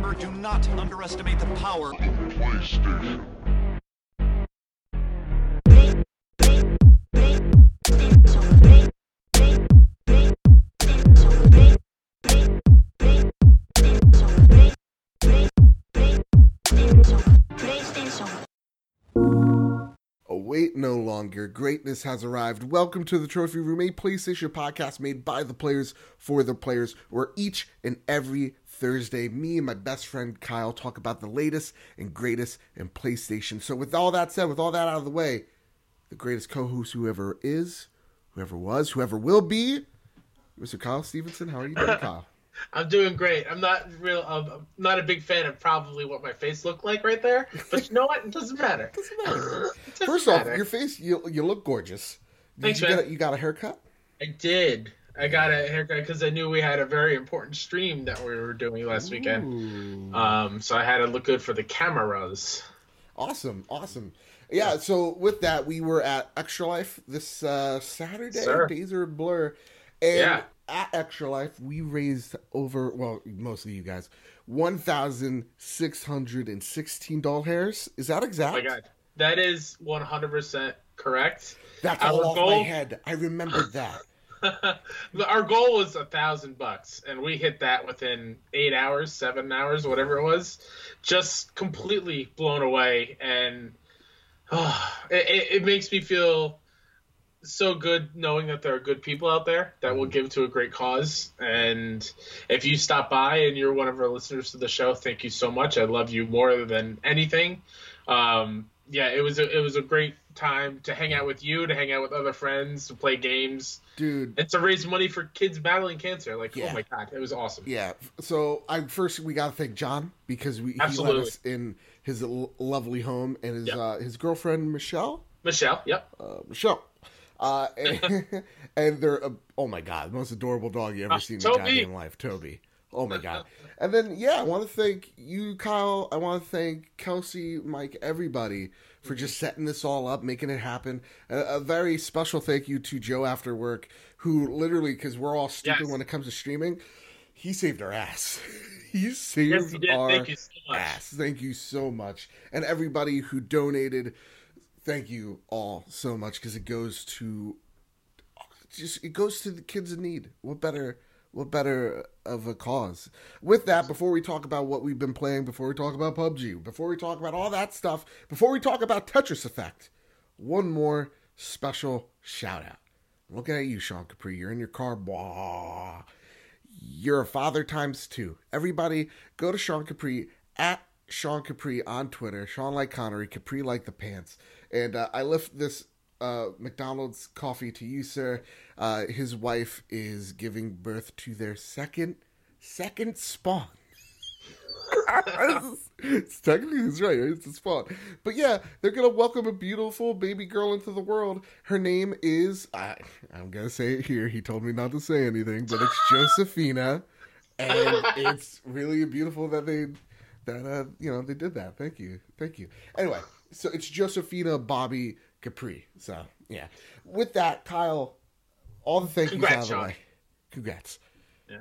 remember, do not underestimate the power. Of the PlayStation. Await no longer. Greatness has arrived. Welcome to the Trophy Room, a PlayStation podcast made by the players for the players, where each and every Thursday, me and my best friend Kyle talk about the latest and greatest in PlayStation. So, with all that said, with all that out of the way, the greatest co host whoever is, whoever was, whoever will be, Mr. Kyle Stevenson. How are you doing, Kyle? I'm doing great. I'm not real. Um, I'm not a big fan of probably what my face looked like right there. But you know what? It doesn't matter. Doesn't matter. It doesn't First off, your face, you, you look gorgeous. Did Thanks, you man. Get a, you got a haircut? I did. I got a haircut because I knew we had a very important stream that we were doing last weekend. Um, so I had to look good for the cameras. Awesome, awesome. Yeah, so with that, we were at Extra Life this uh, Saturday. Sir. A blur. And Yeah. at Extra Life, we raised over, well, mostly you guys, 1,616 doll hairs. Is that Oh exact? my god, that is 100% correct. That's Our all off my goal- head. I remember that. Our goal was a thousand bucks, and we hit that within eight hours, seven hours, whatever it was. Just completely blown away, and oh, it, it- makes me feel so good knowing that there are good people out there that will give to a great cause. And if you stop by and you're one of our listeners to the show, thank you so much. I love you more than anything. Um, yeah, it was a, it was a great time to hang out with you, to hang out with other friends, to play games Dude, and to raise money for kids battling cancer. Like, Yeah. oh my god, it was awesome. Yeah. So I first we got to thank John because we he let Absolutely. us in his lovely home and his Yep. uh, his girlfriend Michelle. Michelle, yep. uh, Michelle. Uh, and, and they're uh, oh my god, the most adorable dog you ever Ah, seen in your goddamn life, Toby. Oh my god. And then yeah, I want to thank you, Kyle. I want to thank Kelsey, Mike, everybody for just setting this all up, making it happen. A, a very special thank you to Joe after work, who literally, because we're all stupid Yes. when it comes to streaming, he saved our ass. he saved Yes, did. our Thank so ass. Thank you so much. And everybody who donated, thank you all so much because it goes to just it goes to the kids in need. What better what better of a cause? With that, before we talk about what we've been playing, before we talk about PUBG, before we talk about all that stuff, before we talk about Tetris Effect, one more special shout out. Looking at you, Sean Capri. You're in your car. Blah. You're a father times two. Everybody, go to Sean Capri at Sean Capri on Twitter. Sean like Connery, Capri like the pants. And uh, I lift this uh, McDonald's coffee to you, sir. Uh, his wife is giving birth to their second second spawn. it's technically right, right? It's a spawn. But yeah, they're gonna welcome a beautiful baby girl into the world. Her name is I I'm gonna say it here. He told me not to say anything, but it's Josephina. And it's really beautiful that they that uh you know they did that. Thank you. Thank you. Anyway, so it's Josephina Bobby Capri. So yeah. With that, Kyle, all the thank yous out of the way. Congrats. Yeah.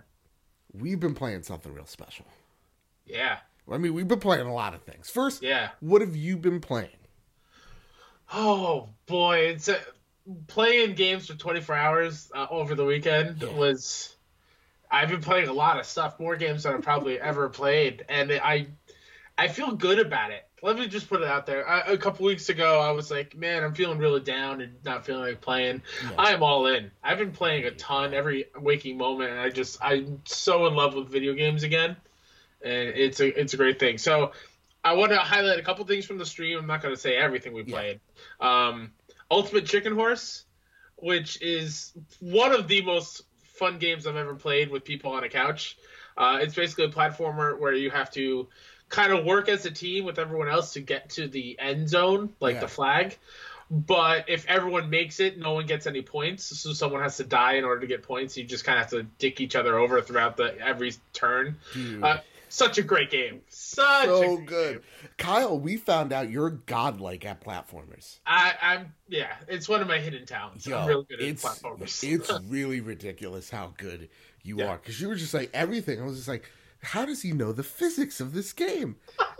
We've been playing something real special. Yeah, I mean, we've been playing a lot of things. First, yeah. what have you been playing? Oh boy, it's uh playing games for 24 hours uh, over the weekend Yeah. was. I've been playing a lot of stuff, more games than I've probably ever played, and I, I feel good about it. Let me just put it out there. I, a couple weeks ago, I was like, "Man, I'm feeling really down and not feeling like playing." Yeah. I am all in. I've been playing a ton every waking moment, and I just I'm so in love with video games again, and it's a it's a great thing. So I want to highlight a couple things from the stream. I'm not going to say everything we Yeah. played. Um, Ultimate Chicken Horse, which is one of the most fun games I've ever played with people on a couch. Uh, it's basically a platformer where you have to kind of work as a team with everyone else to get to the end zone, like Yeah. the flag. But if everyone makes it, no one gets any points. So someone has to die in order to get points. You just kind of have to dick each other over throughout the every turn. Uh, such a great game. Such a so great good. game. Kyle, we found out you're godlike at platformers. I, I'm yeah. It's one of my hidden talents. Yo, I'm really good at platformers. It's really ridiculous how good you Yeah. are. Because you were just like everything. I was just like, how does he know the physics of this game?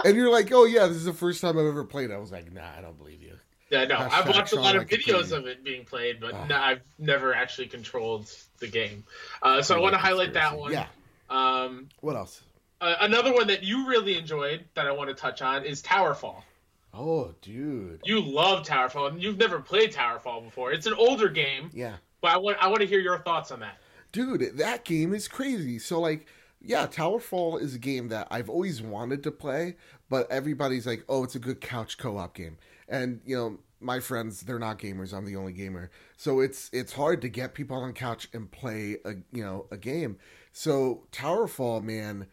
And you're like, oh yeah, this is the first time I've ever played. I was like, nah, I don't believe you. Yeah, no, I've watched a lot of like videos of it being played, but Ah. no, I've never actually controlled the game. Uh, so I want to highlight that one. Yeah. Um, What else? uh, another one that you really enjoyed that I want to touch on is Towerfall. Oh, dude. You love Towerfall, and you've never played Towerfall before. It's an older game, Yeah. but I want I want to hear your thoughts on that. dude, that game is crazy. So like, yeah, Towerfall is a game that I've always wanted to play, but everybody's like, oh, it's a good couch co-op game, and you know, my friends, they're not gamers. I'm the only gamer, so it's it's hard to get people on couch and play a you know a game. So Towerfall, man,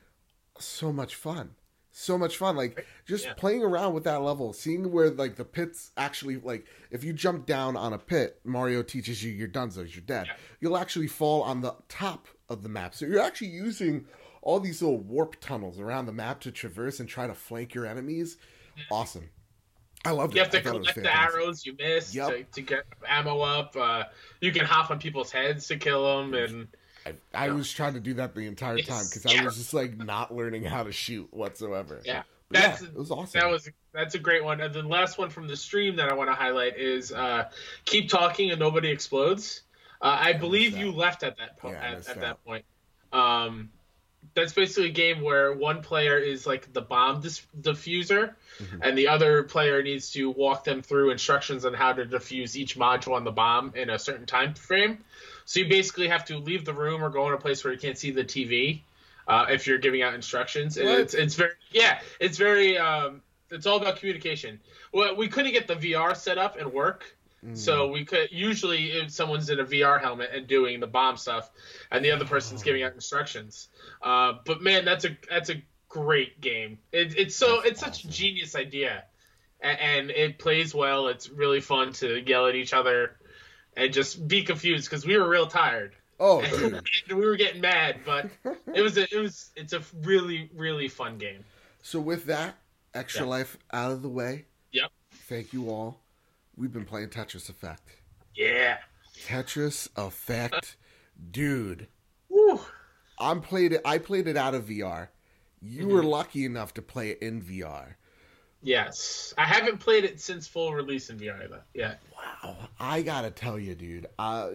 so much fun. So much fun, like just Yeah. playing around with that level, seeing where like the pits actually like if you jump down on a pit, Mario teaches you you're done, so you're dead. Yeah. You'll actually fall on the top of the map, so you're actually using all these little warp tunnels around the map to traverse and try to flank your enemies. Awesome, I loved You have to I thought it was collect the arrows you missed Yep. to, to get ammo up. Uh, you can hop on people's heads to kill them, and I, I was trying to do that the entire time because I was just like not learning how to shoot whatsoever. yeah, But yeah, that's it was awesome. that was that's a great one. And the last one from the stream that I want to highlight is uh, keep talking and nobody explodes. Uh, I believe you left at that point. Yeah, at, at that. point. Um, that's basically a game where one player is like the bomb dis- diffuser, Mhm. and the other player needs to walk them through instructions on how to defuse each module on the bomb in a certain time frame. So you basically have to leave the room or go in a place where you can't see the TV uh, if you're giving out instructions. And What? it's it's very yeah, it's very um, it's all about communication. Well, we couldn't get the VR set up and work. Mm. So we could usually if someone's in a VR helmet and doing the bomb stuff, and the other person's giving out instructions. Uh, but man, that's a that's a great game. It, it's so That's it's such a genius idea, and, and it plays well. It's really fun to yell at each other and just be confused because we were real tired. oh, we were getting mad, but it was a, it was it's a really really fun game. So with that extra Yeah. life out of the way, Yep. thank you all. We've been playing Tetris Effect. Yeah. Tetris Effect, dude. Woo. I'm played it. I played it out of VR. You Mm-hmm. were lucky enough to play it in VR. Yes, I haven't played it since full release in VR though. Yeah. Wow, I gotta tell you, dude. Uh,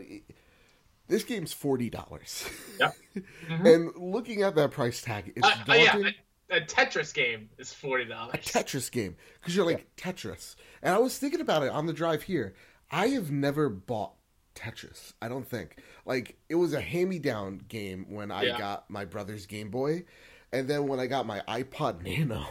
this game's forty dollars. Yep. and looking at that price tag, it's Uh, uh, yeah, daunting. A, Tetris game is forty dollars. a. Tetris game because you're like Tetris. And I was thinking about it on the drive here. I have never bought Tetris. I don't think. Like it was a hand-me-down game when I Yeah. got my brother's Game Boy, and then when I got my iPod Nano,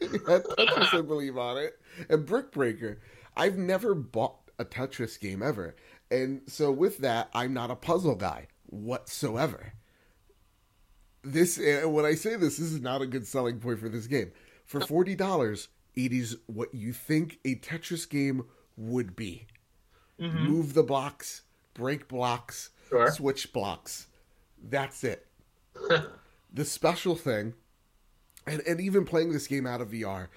Tetris, I believe, on it, and Brick Breaker. I've never bought a Tetris game ever, and so with that, I'm not a puzzle guy whatsoever this and when I say this, this is not a good selling point for this game. For forty dollars, it is what you think a Tetris game would be. Mm-hmm. Move the blocks, break blocks, Sure. switch blocks. That's it. the special thing, and, and even playing this game out of VR,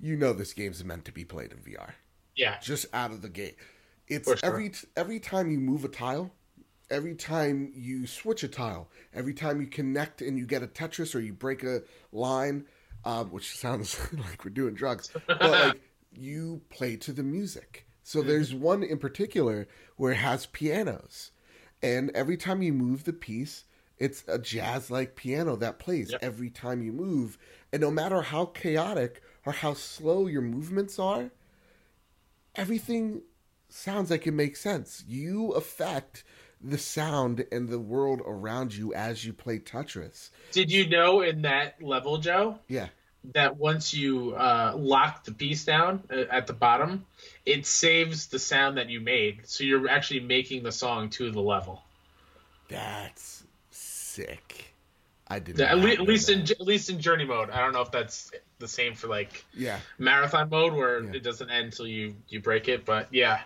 you know this game's meant to be played in VR Yeah. just out of the gate. It's sure. every every time you move a tile, every time you switch a tile, every time you connect and you get a Tetris or you break a line, um, which sounds like we're doing drugs, but like you play to the music. So Mm-hmm. there's one in particular where it has pianos, and every time you move the piece, it's a jazz-like piano that plays Yep. every time you move, and no matter how chaotic or how slow your movements are, everything sounds like it makes sense. You affect the sound and the world around you as you play Tetris. Did you know in that level, Joe, Yeah. that once you uh, lock the piece down uh, at the bottom, it saves the sound that you made. So you're actually making the song to the level. That's sick. I did Yeah, at, le- at least that. in at least in journey mode. I don't know if that's the same for like Yeah, marathon mode where Yeah. it doesn't end until you you break it. But yeah,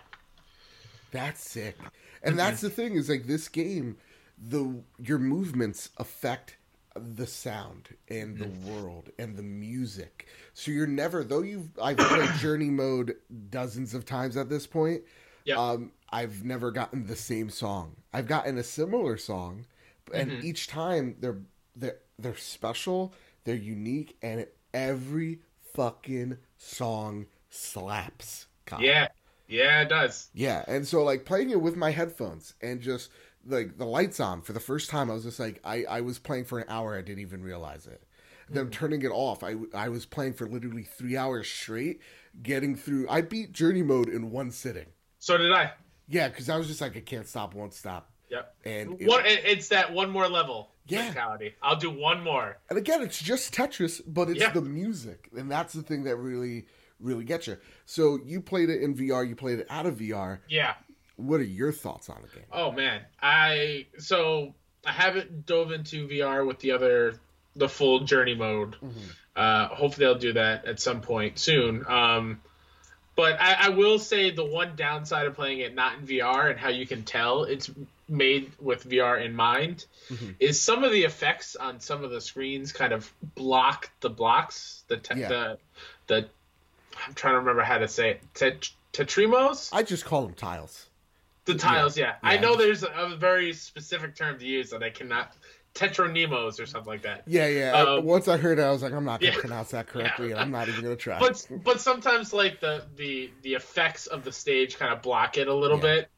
that's sick. And that's the thing is like this game, the your movements affect the sound and the world and the music. So you're never though you've I've played journey mode dozens of times at this point. Yeah. Um I've never gotten the same song. I've gotten a similar song and Mhm. each time they're they're they're special, they're unique, and every fucking song slaps. Kyle. Yeah, yeah, it does. Yeah, and so like playing it with my headphones and just like the lights on for the first time, I was just like, I I was playing for an hour, I didn't even realize it. Then hmm. turning it off, I I was playing for literally three hours straight, getting through. I beat journey mode in one sitting. So did I. Yeah, because I was just like, I can't stop, won't stop. Yep. And it- One, it- it's that one more level Yeah. mentality. I'll do one more. And again, it's just Tetris, but it's Yeah. the music, and that's the thing that really, really get you. So you played it in VR, you played it out of VR. Yeah. What are your thoughts on the game? Oh man, I so I haven't dove into VR with the other the full journey mode. Uh, hopefully, they'll do that at some point soon. Um, but I, I will say the one downside of playing it not in VR and how you can tell it's made with VR in mind is some of the effects on some of the screens kind of block the blocks. The te- Yeah. the the I'm trying to remember how to say it. Tet- tetrimos. I just call them tiles. The tiles, yeah. I Yeah. know there's a, very specific term to use that I cannot. Tetronemos or something like that. Yeah, yeah. Um, once I heard it, I was like, I'm not gonna yeah. pronounce that correctly, and I'm not even gonna try. But but sometimes like the the the effects of the stage kind of block it a little Yeah. bit,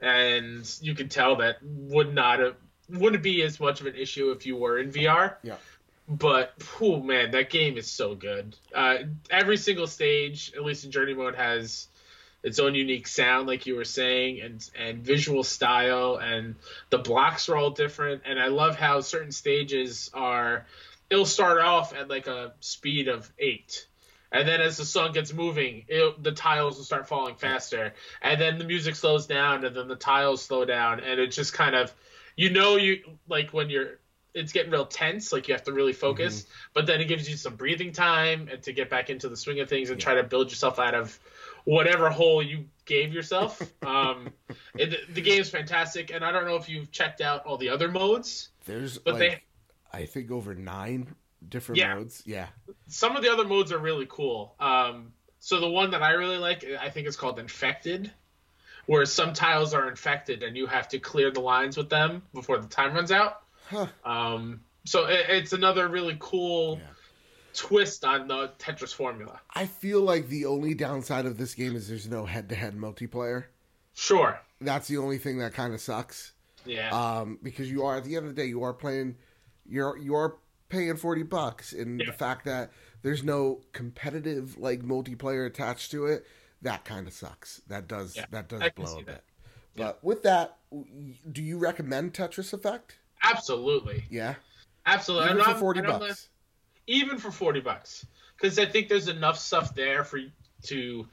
and you can tell that would not have wouldn't be as much of an issue if you were in VR. Yeah. But oh man, that game is so good. Uh, every single stage, at least in Journey mode, has its own unique sound, like you were saying, and and visual style, and the blocks are all different. And I love how certain stages are. It'll start off at like a speed of eight, and then as the song gets moving, it, the tiles will start falling faster, and then the music slows down, and then the tiles slow down, and it just kind of, you know, you like when you're it's getting real tense, like you have to really focus. But then it gives you some breathing time and to get back into the swing of things and try to build yourself out of whatever hole you gave yourself. um, it, the game's fantastic, and I don't know if you've checked out all the other modes. There's but like, they- I think over nine different Yeah. modes. Yeah, Some of the other modes are really cool. Um, so the one that I really like, I think it's called Infected, where some tiles are infected and you have to clear the lines with them before the time runs out. Huh. Um, so it, it's another really cool Yeah. twist on the Tetris formula. I feel like the only downside of this game is there's no head-to-head multiplayer. Sure. That's the only thing that kind of sucks. Yeah. um, because you are at the end of the day you are playing you're you are paying 40 bucks and Yeah. the fact that there's no competitive like multiplayer attached to it that kind of sucks that does Yeah, that does I blow a bit but with that do you recommend tetris effect Absolutely. yeah. Absolutely. even for I'm- 40 and I'm bucks. even for 40 bucks. Because i think there's enough stuff there for you to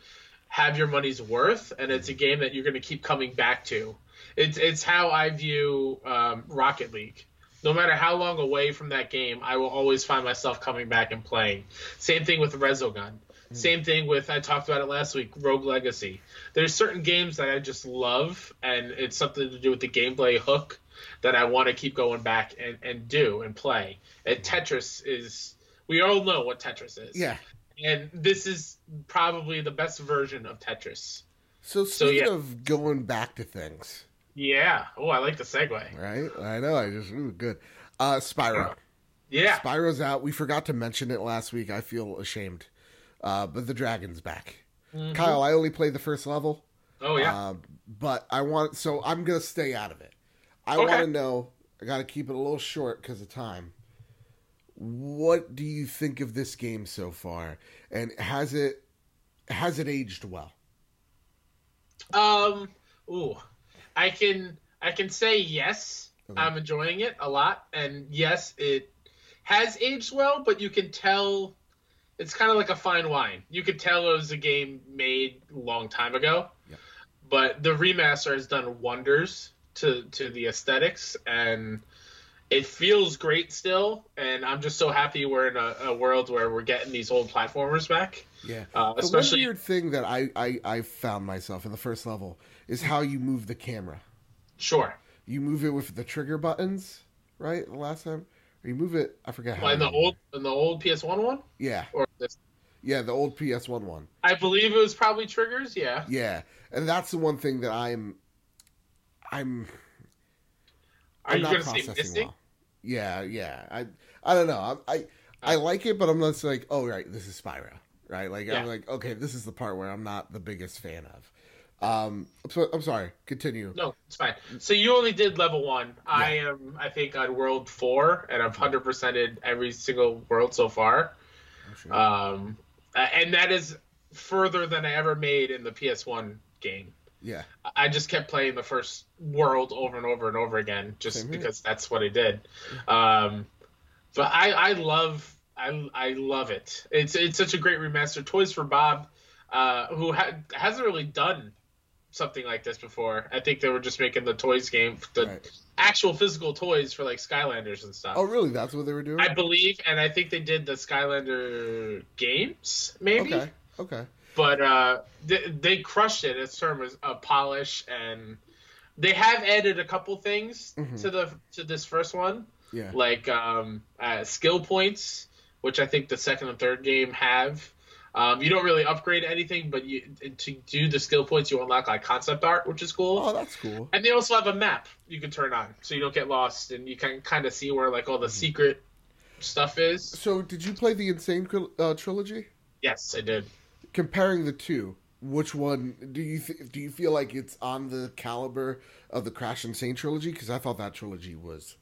have your money's worth and it's a game that you're going to keep coming back to. It's it's how i view um, rocket league. No matter how long away from that game i will always find myself coming back and playing. Same thing with resogun. Same thing with i talked about it last week rogue legacy. There's certain games that i just love and it's something to do with the gameplay hook that i want to keep going back and, and do and play. And tetris is we all know what tetris is. Yeah. And this is probably the best version of tetris. So speaking yeah. of going back to things. Yeah. Oh i like the segue. Right? I know i just ooh, good. Uh spyro. Yeah. Spyro's out. We forgot to mention it last week. I feel ashamed. Uh but the dragon's back. Kyle i only played the first level. Oh yeah. Uh, but I want so I'm gonna stay out of it. I Okay. want to know. I got to keep it a little short because of time. What do you think of this game so far, and has it has it aged well? Um, ooh, I can I can say yes. Okay. I'm enjoying it a lot, and yes, it has aged well. But you can tell it's kind of like a fine wine. You could tell it was a game made a long time ago. Yeah. But the remaster has done wonders to to the aesthetics, and it feels great still. And I'm just so happy we're in a, a world where we're getting these old platformers back. Yeah. Uh, the especially one weird thing that I, I I found myself in the first level is how you move the camera. sure. You move it with the trigger buttons, right? The last time, or you move it. I forget how. Well, in the old in the old PS1 one Yeah, or this yeah, the old PS One one. I believe it was probably triggers. Yeah. Yeah, and that's the one thing that I'm, I'm Are I'm you not going to say processing well. Yeah, yeah. I I don't know. I, I I like it, but I'm not like, oh right, this is Spyro, right? Like Yeah. I'm like, okay, this is the part where I'm not the biggest fan of. Um, so, I'm sorry. Continue. No, it's fine. So you only did level one. I am, I think, on world four, and I've hundred percented every single world so far. Oh, sure. Um, and that is further than I ever made in the PS1 game. Yeah, I just kept playing the first world over and over and over again, just Same here. because that's what I did. Um, but I, I love, I, I love it. It's it's such a great remaster. Toys for Bob, uh, who ha- hasn't really done something like this before. I think they were just making the toys game, the Right. actual physical toys for like Skylanders and stuff. Oh, really? That's what they were doing? I believe, and I think they did the Skylander games, maybe okay. Okay. But uh, they, they crushed it in terms of polish and they have added a couple things Mhm. to the to this first one Yeah. like um, uh, skill points which i think the second and third game have um, you don't really upgrade anything but you to do the skill points you unlock like concept art which is cool Oh, that's cool. and they also have a map you can turn on so you don't get lost and you can kind of see where like all the Mm-hmm. secret stuff is So, did you play the N. Sane uh, trilogy? yes i did Comparing the two, which one do you th- do you feel like it's on the caliber of the Crash N. Sane trilogy? Because I thought that trilogy was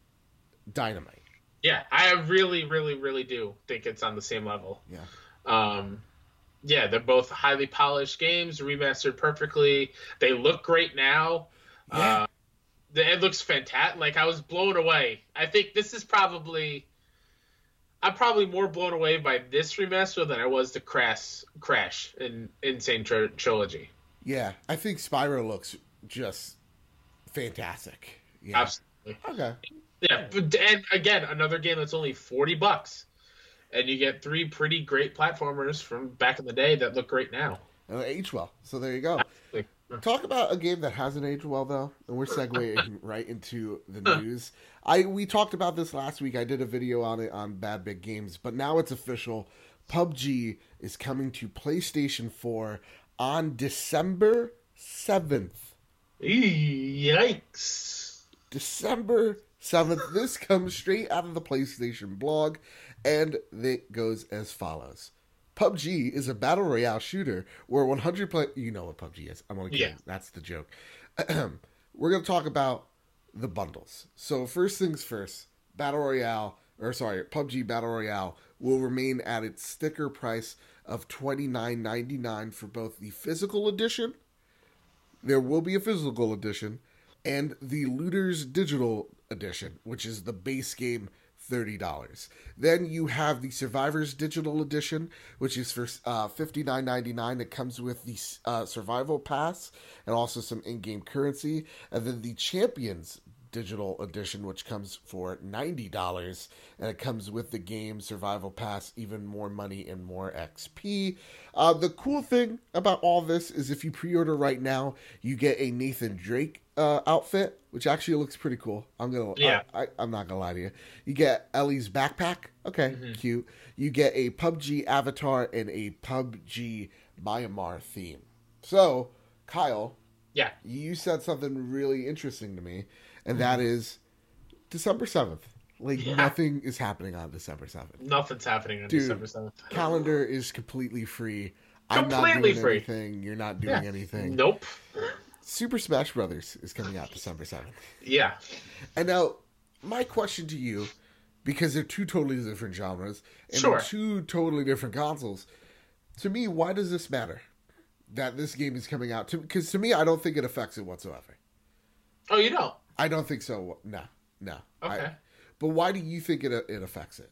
dynamite. Yeah, I really, really, really do think it's on the same level. Yeah. Um, yeah, they're both highly polished games, remastered perfectly. They look great now. Yeah. Uh, it looks fantastic. Like I was blown away. I think this is probably. I'm probably more blown away by this remaster than I was the Crash Crash in N. Sane Tri- Trilogy. Yeah, I think Spyro looks just fantastic. Yeah. Absolutely. Okay. Yeah, but, and again, another game that's only forty bucks, and you get three pretty great platformers from back in the day that look great now. Uh, age well. So there you go. Talk about a game that hasn't aged well though, and we're segueing right into the news. I we talked about this last week. I did a video on it on Bad Big Games, but now it's official. PUBG is coming to PlayStation 4 on December 7th. Yikes! December 7th. This comes straight out of the PlayStation blog, and it goes as follows. PUBG is a battle royale shooter where 100 play. You know what PUBG is. I'm only kidding. Yeah. That's the joke. We're going to talk about the bundles. So, first things first battle royale, or sorry, PUBG battle royale will remain at its sticker price of $29.99 for both the physical edition there will be a physical edition and the Looters Digital Edition, which is the base game $30. Then you have the Survivors Digital Edition, which is for uh, $59.99. It comes with the uh, Survival Pass and also some in game currency. And then the Champions Digital Edition, which comes for $90. And it comes with the game Survival Pass, even more money and more XP. Uh, the cool thing about all this is if you pre order right now, you get a Nathan Drake uh, outfit, which actually looks pretty cool. I'm gonna, Yeah. I, I'm not gonna lie to you. You get Ellie's backpack, okay, cute. You get a PUBG avatar and a PUBG Miramar theme. So, Kyle, Yeah, you said something really interesting to me, and that mm-hmm. is December seventh. Like Yeah. nothing is happening on December seventh. nothing's happening on Dude, December seventh. Calendar is completely free. I'm not Completely doing free. anything. You're not doing Yeah. anything. Nope. Super Smash Brothers is coming out December seventh. Yeah. And now, my question to you, because they're two totally different genres and Sure. two totally different consoles, to me, why does this matter? That this game is coming out? Because to, me, I don't think it affects it whatsoever. Oh, you don't. I don't think so. No, no. I- Okay. but why do you think it uh, it affects it?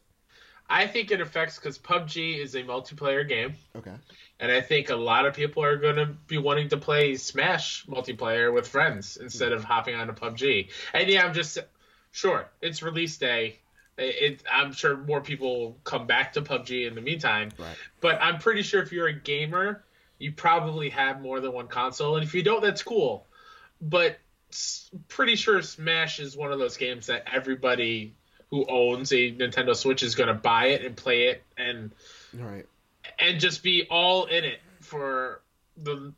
I think it affects because PUBG is a multiplayer game, Okay. and I think a lot of people are going to be wanting to play Smash multiplayer with friends instead of hopping on to PUBG. And yeah, I'm just sure it's release day. It, I'm sure more people will come back to PUBG in the meantime. Right. But I'm pretty sure if you're a gamer, you probably have more than one console, and if you don't, that's cool. But pretty sure Smash is one of those games that everybody who owns a Nintendo Switch is going to buy it and play it and right. and just be all in it for the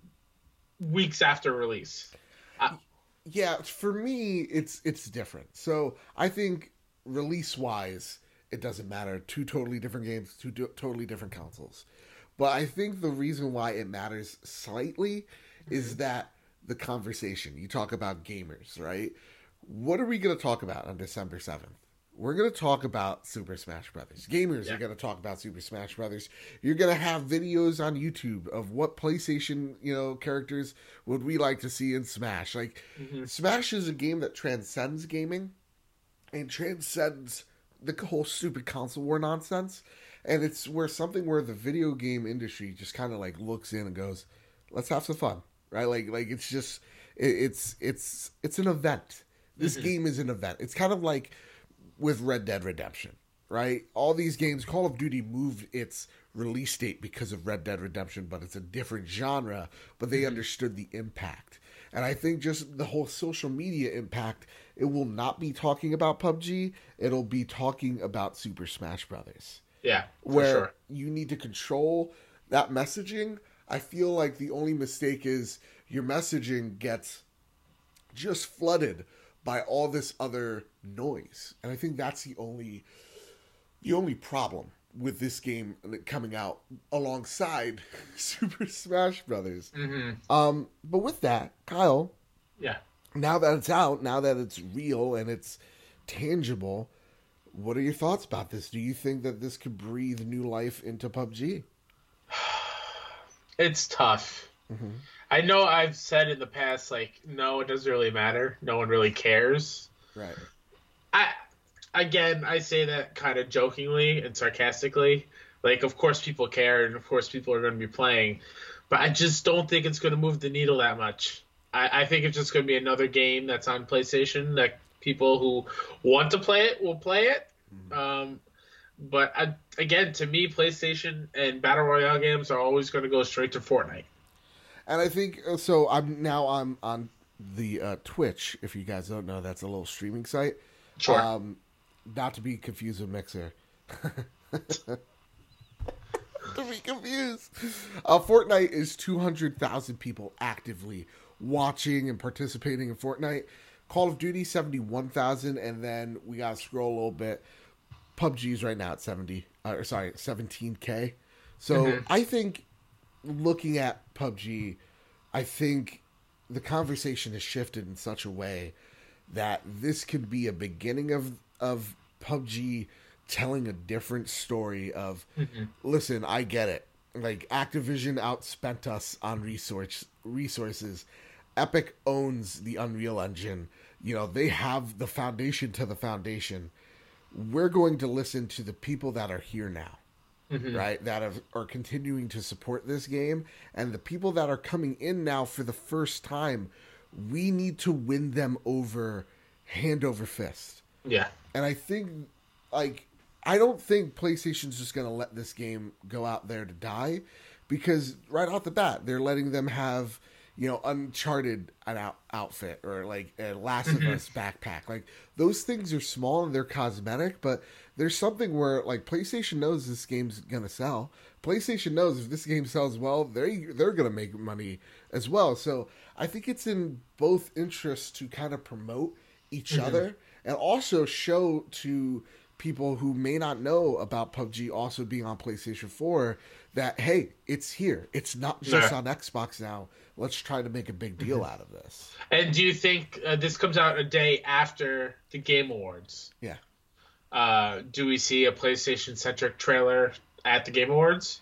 weeks after release. Uh, yeah, for me, it's it's different. So I think release wise, it doesn't matter. Two totally different games, two do- totally different consoles. But I think the reason why it matters slightly is mhm. that the conversation. You talk about gamers, right? What are we going to talk about on December 7th? We're going to talk about Super Smash Brothers. Gamers Yeah. are going to talk about Super Smash Brothers. You're going to have videos on YouTube of what PlayStation, you know, characters would we like to see in Smash. Like mm-hmm. Smash is a game that transcends gaming and transcends the whole stupid console war nonsense. And it's where something where the video game industry just kind of like looks in and goes, "Let's have some fun." Right? Like like it's just it, it's it's it's an event. This mm-hmm. game is an event. It's kind of like with Red Dead Redemption, right? All these games, Call of Duty moved its release date because of Red Dead Redemption, but it's a different genre, but they mm-hmm. understood the impact. And I think just the whole social media impact, it will not be talking about PUBG, it'll be talking about Super Smash Brothers Yeah, for where sure. you need to control that messaging. I feel like the only mistake is your messaging gets just flooded by all this other noise. And I think that's the only the only problem with this game coming out alongside Super Smash Brothers. Mm-hmm. Um but with that, Kyle, Yeah. now that it's out, now that it's real and it's tangible, what are your thoughts about this? Do you think that this could breathe new life into PUBG? It's tough. Mm-hmm. I know I've said in the past, like, no, it doesn't really matter. No one really cares. Right. I, again, I say that kind of jokingly and sarcastically. Like, of course, people care, and of course, people are going to be playing, but I just don't think it's going to move the needle that much. I, I think it's just going to be another game that's on PlayStation that people who want to play it will play it. Um, but I, again, to me, PlayStation and battle royale games are always going to go straight to Fortnite. And I think uh, so. I'm now I'm on the uh, Twitch. If you guys don't know, that's a little streaming site. Sure. Um, not to be confused with Mixer. to be confused. Uh, Fortnite is 200,000 people actively watching and participating in Fortnite. Call of Duty 71,000, and then we got to scroll a little bit. PUBG's right now at 70, uh, or sorry, 17k. So I think looking at PUBG, I think the conversation has shifted in such a way that this could be a beginning of of PUBG telling a different story of listen, I get it. Like Activision outspent us on resource resources. Epic owns the Unreal Engine. You know, they have the foundation to the foundation. We're going to listen to the people that are here now mm-hmm. right that have, are continuing to support this game. And the people that are coming in now for the first time we need to win them over hand over fist. Yeah. and i think like i don't think playstation's just going to let this game go out there to die because right off the bat they're letting them have you know uncharted an out- outfit or like a last of mm-hmm. us backpack. Like those things are small and they're cosmetic but there's something where like playstation knows this game's gonna sell. Playstation knows if this game sells well they they're gonna make money as well. So i think it's in both interests to kind of promote each mm-hmm. other and also show to people who may not know about PUBG also being on PlayStation 4 that hey, it's here. It's not just Yeah. on Xbox now. Let's try to make a big deal out of this. And do you think uh, this comes out a day after the Game Awards? Yeah. Uh, do we see a PlayStation centric trailer at the Game Awards?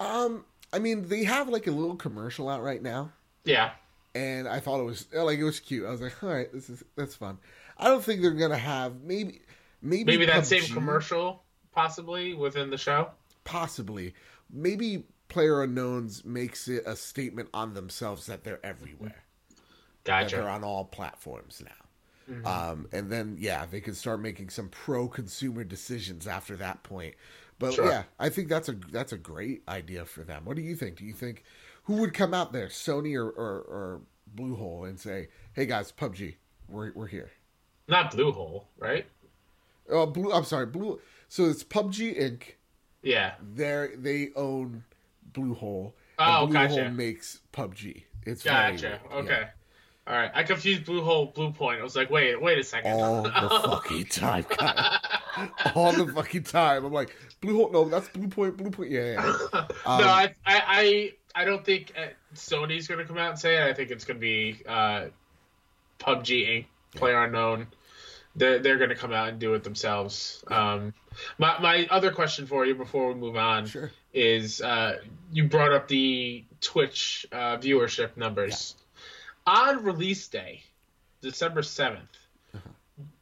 Um I mean, they have like a little commercial out right now Yeah. and I thought it was like it was cute. I was like, "All right, this is that's fun." I don't think they're going to have maybe maybe Maybe that PUBG, same commercial, possibly within the show. possibly. Maybe Player Unknowns makes it a statement on themselves that they're everywhere. that they're on all platforms now. Um, and then yeah, they can start making some pro consumer decisions after that point. But Sure. yeah, I think that's a that's a great idea for them. What do you think? Do you think who would come out there, Sony or or, or Bluehole, and say, "Hey guys, PUBG, we're we're here." Not Bluehole, right? Oh, Blue. I'm sorry, Blue. So it's PUBG Inc. Yeah. They they own Bluehole. Oh, Bluehole gotcha. makes PUBG. It's Gotcha. very. Okay. All right. I confused Bluehole, Blue Point. I was like, wait, wait a second. Yeah. All the fucking time. All the fucking time. I'm like, Blue Hole, no, that's Blue Point, Blue Point. Yeah, yeah. Um, no, I, I, I, don't think uh, Sony's going to come out and say it. I think it's going to be uh, PUBG Inc. Player Unknown. They're, they're going to come out and do it themselves. Um, my, my other question for you before we move on Sure. is uh, you brought up the Twitch uh, viewership numbers. On release day, December 7th, Uh-huh.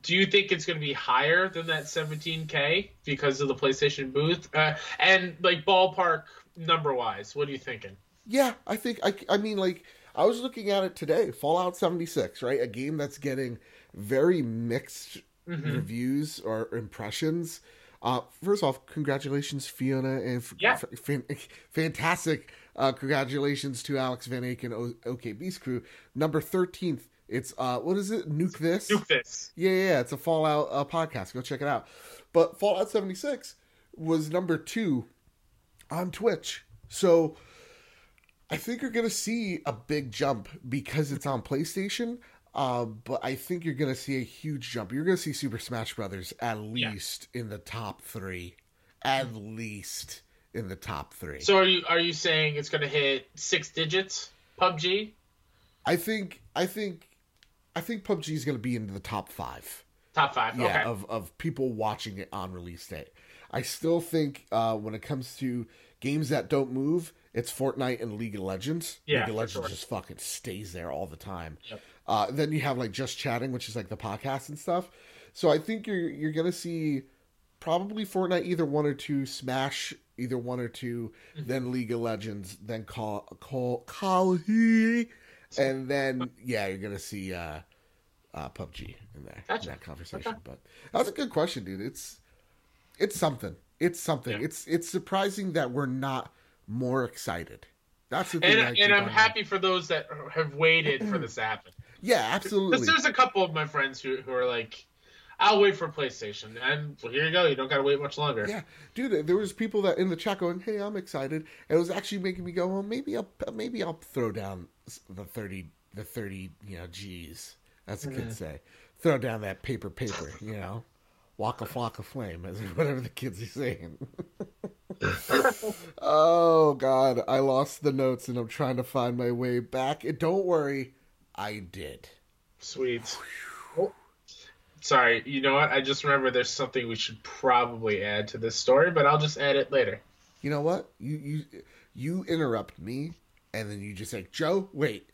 do you think it's going to be higher than that 17K because of the PlayStation booth? Uh, and, like, ballpark number wise, what are you thinking? Yeah, I think I, I mean like I was looking at it today, Fallout 76, right? A game that's getting very mixed reviews or impressions. Uh, first off, congratulations, Fiona, and f- Yeah. f- fan- fantastic. Uh, congratulations to Alex Van Eyck and o- OK Beast Crew. Number 13th. It's uh, what is it? Nuke this. Nuke this. Yeah, yeah, yeah, it's a Fallout uh, podcast. Go check it out. But Fallout 76 was number two on Twitch. So I think you're going to see a big jump because it's on PlayStation. Uh, but I think you're going to see a huge jump. You're going to see Super Smash Brothers at least in the top three. At least in the top three. So are you are you saying it's going to hit six digits? PUBG? I think I think I think PUBG is going to be in the top five. Top five. yeah, okay. of, of people watching it on release day. I still think uh, when it comes to games that don't move, it's Fortnite and League of Legends. Yeah, League of Legends sure. just fucking stays there all the time. Yep. Uh, then you have like just chatting, which is like the podcast and stuff. So I think you're you're gonna see probably Fortnite either one or two, Smash either one or 2 Mm-hmm. then League of Legends, then Call Call Call and then yeah, you're gonna see uh, uh, PUBG in there Gotcha. in that conversation. Okay. But that's a good question, dude. It's it's something. It's something. Yeah. It's it's surprising that we're not more excited. That's the thing. And and I'm happy for those that have waited for this to happen. Yeah, absolutely. There's a couple of my friends who, who are like, I'll wait for PlayStation. And well, here you go. You don't got to wait much longer. Yeah, dude, there was people that in the chat going, "Hey, I'm excited." And it was actually making me go, "Well, maybe I'll maybe I'll throw down the thirty the thirty you know G's as the kids say, throw down that paper paper, you know, Waka Flocka Flame, as whatever the kids are saying." oh God, I lost the notes and I'm trying to find my way back. And don't worry, I did. Sweet. Oh. Sorry, you know what? I just remember there's something we should probably add to this story, but I'll just add it later. You know what? You you you interrupt me, and then you just say, "Joe, wait,"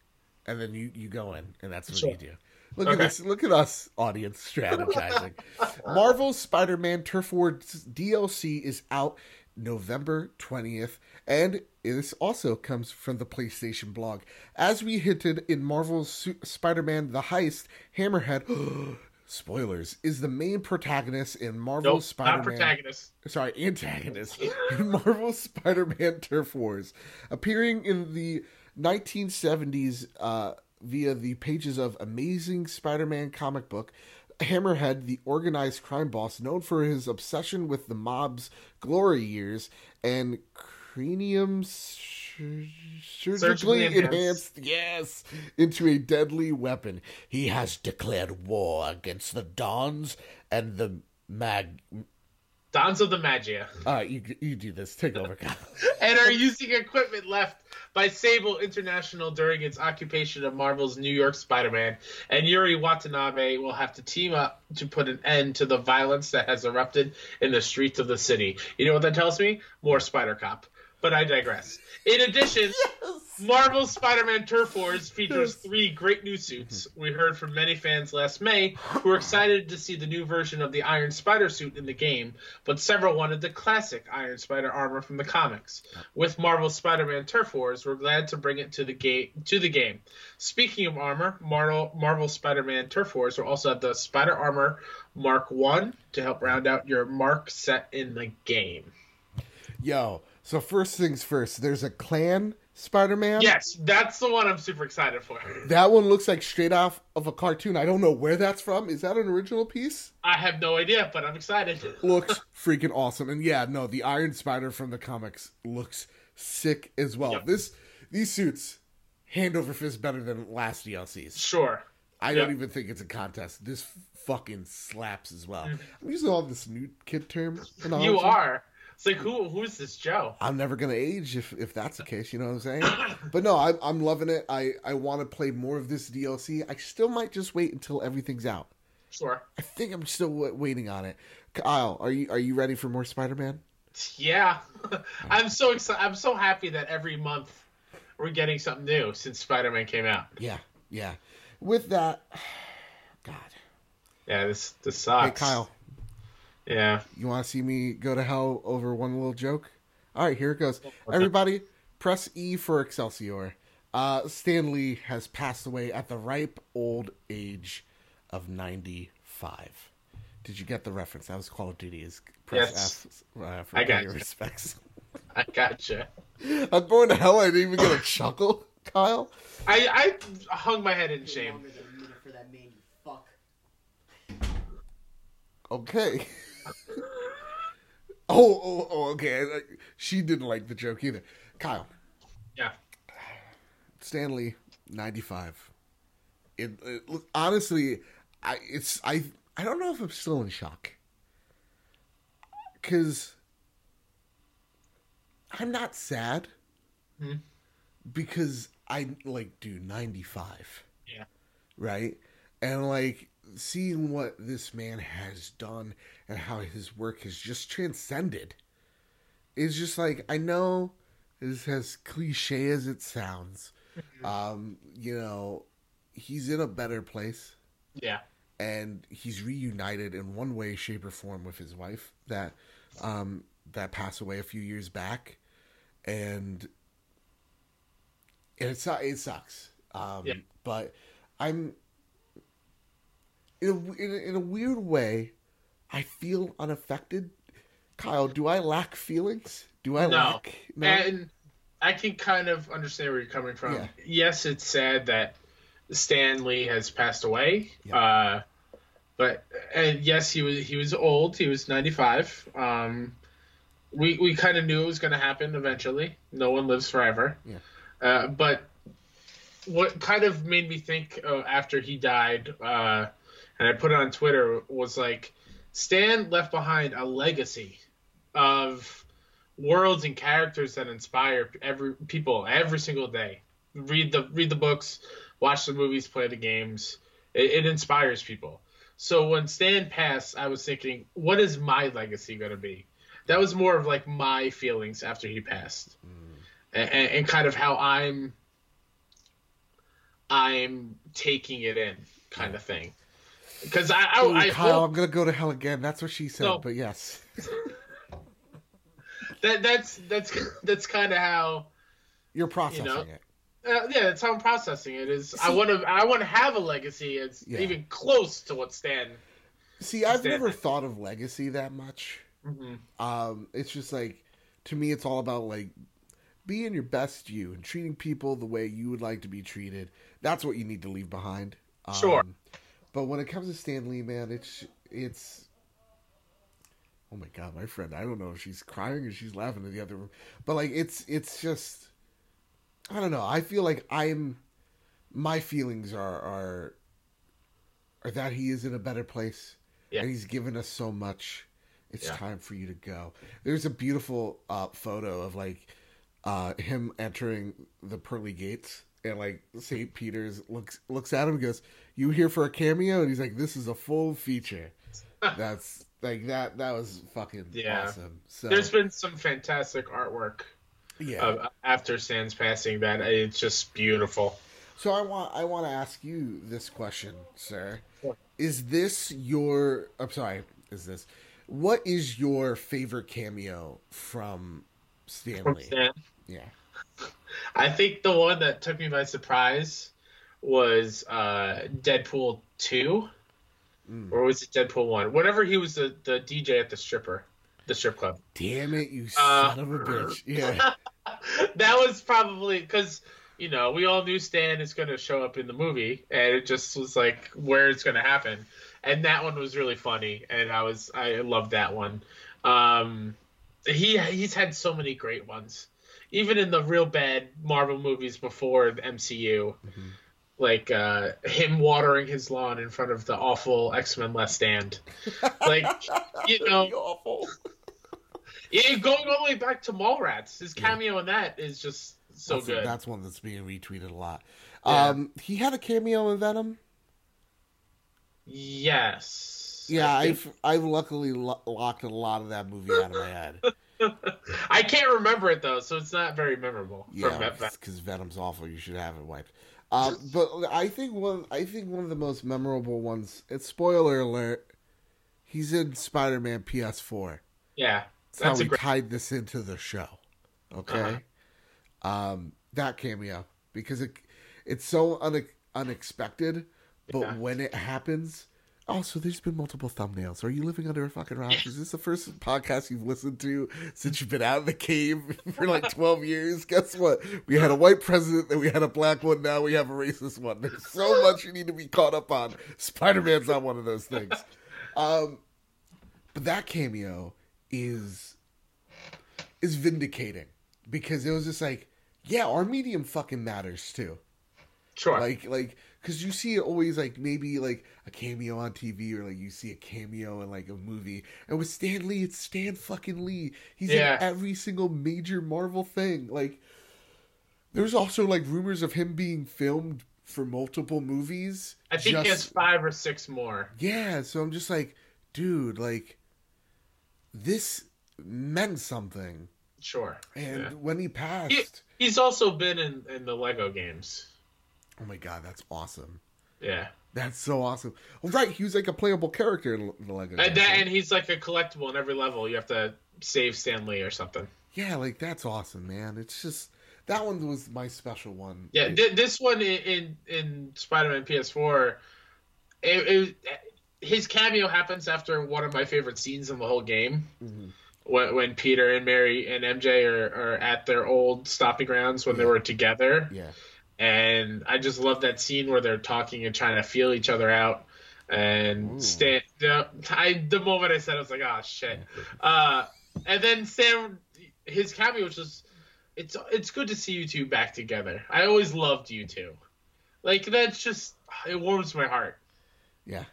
and then you you go in, and that's what Sure. you do. Look Okay. at this! Look at us, audience strategizing. Marvel's Spider-Man Turf Wars DLC is out November twentieth, and this also comes from the PlayStation blog. As we hinted in Marvel's Su- Spider-Man: The Heist, Hammerhead. Spoilers is the main protagonist in Marvel's Nope, Spider-Man not protagonist. sorry, antagonist in Marvel Spider-Man Turf Wars, appearing in the 1970s uh, via the pages of Amazing Spider-Man comic book. Hammerhead, the organized crime boss known for his obsession with the mob's glory years and cranium sur- surgically Surgically enhanced, yes, into a deadly weapon. He has declared war against the Dons and the Mag Dons of the Maggia. all right, you you do this. Take over, and are using equipment left by Sable International during its occupation of Marvel's New York Spider-Man, and Yuri Watanabe will have to team up to put an end to the violence that has erupted in the streets of the city. You know what that tells me? More Spider Cop. But I digress. In addition, Marvel Spider-Man Turf Wars features three great new suits. Mm-hmm. We heard from many fans last May who were excited to see the new version of the Iron Spider suit in the game, but several wanted the classic Iron Spider armor from the comics. With Marvel Spider-Man Turf Wars, we're glad to bring it to the game. To the game. Speaking of armor, Marvel Marvel Spider-Man Turf Wars will also have the Spider Armor Mark One to help round out your mark set in the game. Yo, so first things first. There's a clan Spider-Man. Yes, that's the one I'm super excited for. That one looks like straight off of a cartoon. I don't know where that's from. Is that an original piece? I have no idea, but I'm excited. Looks freaking awesome. And yeah, no, the Iron Spider from the comics looks sick as well. Yep. This these suits hand over fist better than last DLCs. Sure. I Yeah. don't even think it's a contest. This fucking slaps as well. Mhm. I'm using all this new kid term. You are. It's like who who's this Joe? I'm never gonna age if if that's the case. You know what I'm saying? but no, I'm I'm loving it. I I want to play more of this DLC. I still might just wait until everything's out. Sure. I think I'm still wa- waiting on it. Kyle, are you are you ready for more Spider-Man? Yeah. I'm so excited. I'm so happy that every month we're getting something new since Spider-Man came out. Yeah, yeah. With that, God, Yeah, this this sucks. hey. Kyle, Yeah. you want to see me go to hell over one little joke? All right, here it goes. Everybody, press E for Excelsior. Uh, Stan Lee has passed away at the ripe old age of 95. Did you get the reference? That was Call of Duty. Is press Yes. F uh, for I got pay your you. respects. I gotcha. I'm going to hell. I didn't even get a chuckle, Kyle. I I hung my head in shame. Longer than a minute for that man, you fuck. Okay. oh, oh, oh, okay. She didn't like the joke either. Kyle, Yeah. Stan Lee, ninety-five. It, it honestly, I it's I I don't know if I'm still in shock because I'm not sad Hmm. because I like do ninety-five. Yeah. right? And like seeing what this man has done and how his work has just transcended is just like I know is as cliche as it sounds. Um, you know, he's in a better place Yeah. and he's reunited in one way, shape, or form with his wife that um that passed away a few years back. And and it, it sucks. Um Yeah. but I'm in a, in, a, in a weird way, I feel unaffected. Kyle, do I lack feelings? Do I No. lack? And I can kind of understand where you're coming from. Yeah. Yes, it's sad that Stan Lee has passed away. Yeah. Uh, but and yes, he was he was old. He was 95. Um, we we kind of knew it was going to happen eventually. No one lives forever. Yeah. Uh, but what kind of made me think uh, after he died, uh, and I put it on Twitter, was like Stan left behind a legacy of worlds and characters that inspire every people every single day. Read the read the books, watch the movies, play the games. It, it inspires people. So when Stan passed, I was thinking, what is my legacy going to be? That was more of like my feelings after he passed, mm. and, and, and kind of how I'm I'm taking it in, kind of thing. Because I, I, Ooh, I Kyle, hope I'm gonna go to hell again. That's what she said. No. But yes, that that's that's that's kind of how you're processing know, it. Uh, yeah, that's how I'm processing it. Is I want to I want to have a legacy that's Yeah. even close to what Stan. See, I've Stand- never thought of legacy that much. Mhm. Um, it's just like to me, it's all about like being your best you and treating people the way you would like to be treated. That's what you need to leave behind. Um, Sure. But when it comes to Stan Lee, man, it's it's. Oh my god, my friend! I don't know if she's crying or she's laughing in the other room, but like it's it's just. I don't know. I feel like I'm. My feelings are are. Are that he is in a better place, Yeah. and he's given us so much. It's Yeah. time for you to go. There's a beautiful uh, photo of like uh, him entering the pearly gates, and like Saint Peter's looks looks at him and goes, "You here for a cameo?" And he's like, "This is a full feature." That's like that. That was fucking Yeah. awesome. So There's been some fantastic artwork yeah. of, after Stan's passing that it's just beautiful. So I want I want to ask you this question, sir. Sure. Is this your? I'm sorry. Is this? What is your favorite cameo from From Stan Lee? Stan. Yeah. I think the one that took me by surprise was uh, Deadpool two, Mm. or was it Deadpool one? Whenever he was the, the DJ at the stripper, the strip club. Damn it, you Uh, son of a bitch! Yeah. that was probably because you know we all knew Stan is going to show up in the movie, and it just was like where it's going to happen. And that one was really funny, and I was I loved that one. Um, he he's had so many great ones, even in the real bad Marvel movies before the MCU. like uh, him watering his lawn in front of the awful X Men Last Stand. Like you know, awful. yeah, going all the way back to Mallrats, his Yeah. cameo in that is just so that's, good. That's one that's being retweeted a lot. Yeah. Um, he had a cameo in Venom. Yes. Yeah, I've I've luckily lo- locked a lot of that movie out of my head. I can't remember it though, so it's not very memorable. Yeah, because Venom's awful. You should have it wiped. Um, but I think one I think one of the most memorable ones. It's spoiler alert. He's in Spider-Man PS4. yeah, That's, how that's a we great. tied this into the show. Okay, um, that cameo because it it's so une- unexpected, but Yeah. when it happens. Also, there's been multiple thumbnails. Are you living under a fucking rock? Is this the first podcast you've listened to since you've been out of the cave for like 12 years? Guess what? We had a white president, then we had a black one, now we have a racist one. There's so much you need to be caught up on. Spider Man's not one of those things. Um, but that cameo is is vindicating because it was just like, yeah, our medium fucking matters too. Sure. Like, like, because you see it always like maybe like a cameo on TV or like you see a cameo in like a movie. And with Stan Lee, it's Stan fucking Lee. He's Yeah. in every single major Marvel thing. Like, there's also like rumors of him being filmed for multiple movies. I think he has five or six more. yeah, so I'm just like, dude, like, this meant something. Sure. And Yeah. when he passed, He, he's also been in, in the Lego games. Oh my god, that's awesome. Yeah. That's so awesome. Well, right, he was like a playable character in the Lego. And, that, and he's like a collectible in every level. You have to save Stan Lee or something. yeah, like that's awesome, man. It's just that one was my special one. Yeah, th- this one in in, in Spider-Man PS4, it, it, his cameo happens after one of my favorite scenes in the whole game. Mhm. When, when Peter and Mary and MJ are, are at their old stopping grounds when they were together, yeah, and I just love that scene where they're talking and trying to feel each other out. And Ooh. Stan, the, I the moment I said, it, I was like, oh shit. Uh, and then Sam, his cameo was just, it's it's good to see you two back together. I always loved you two. Like that's just, it warms my heart. yeah,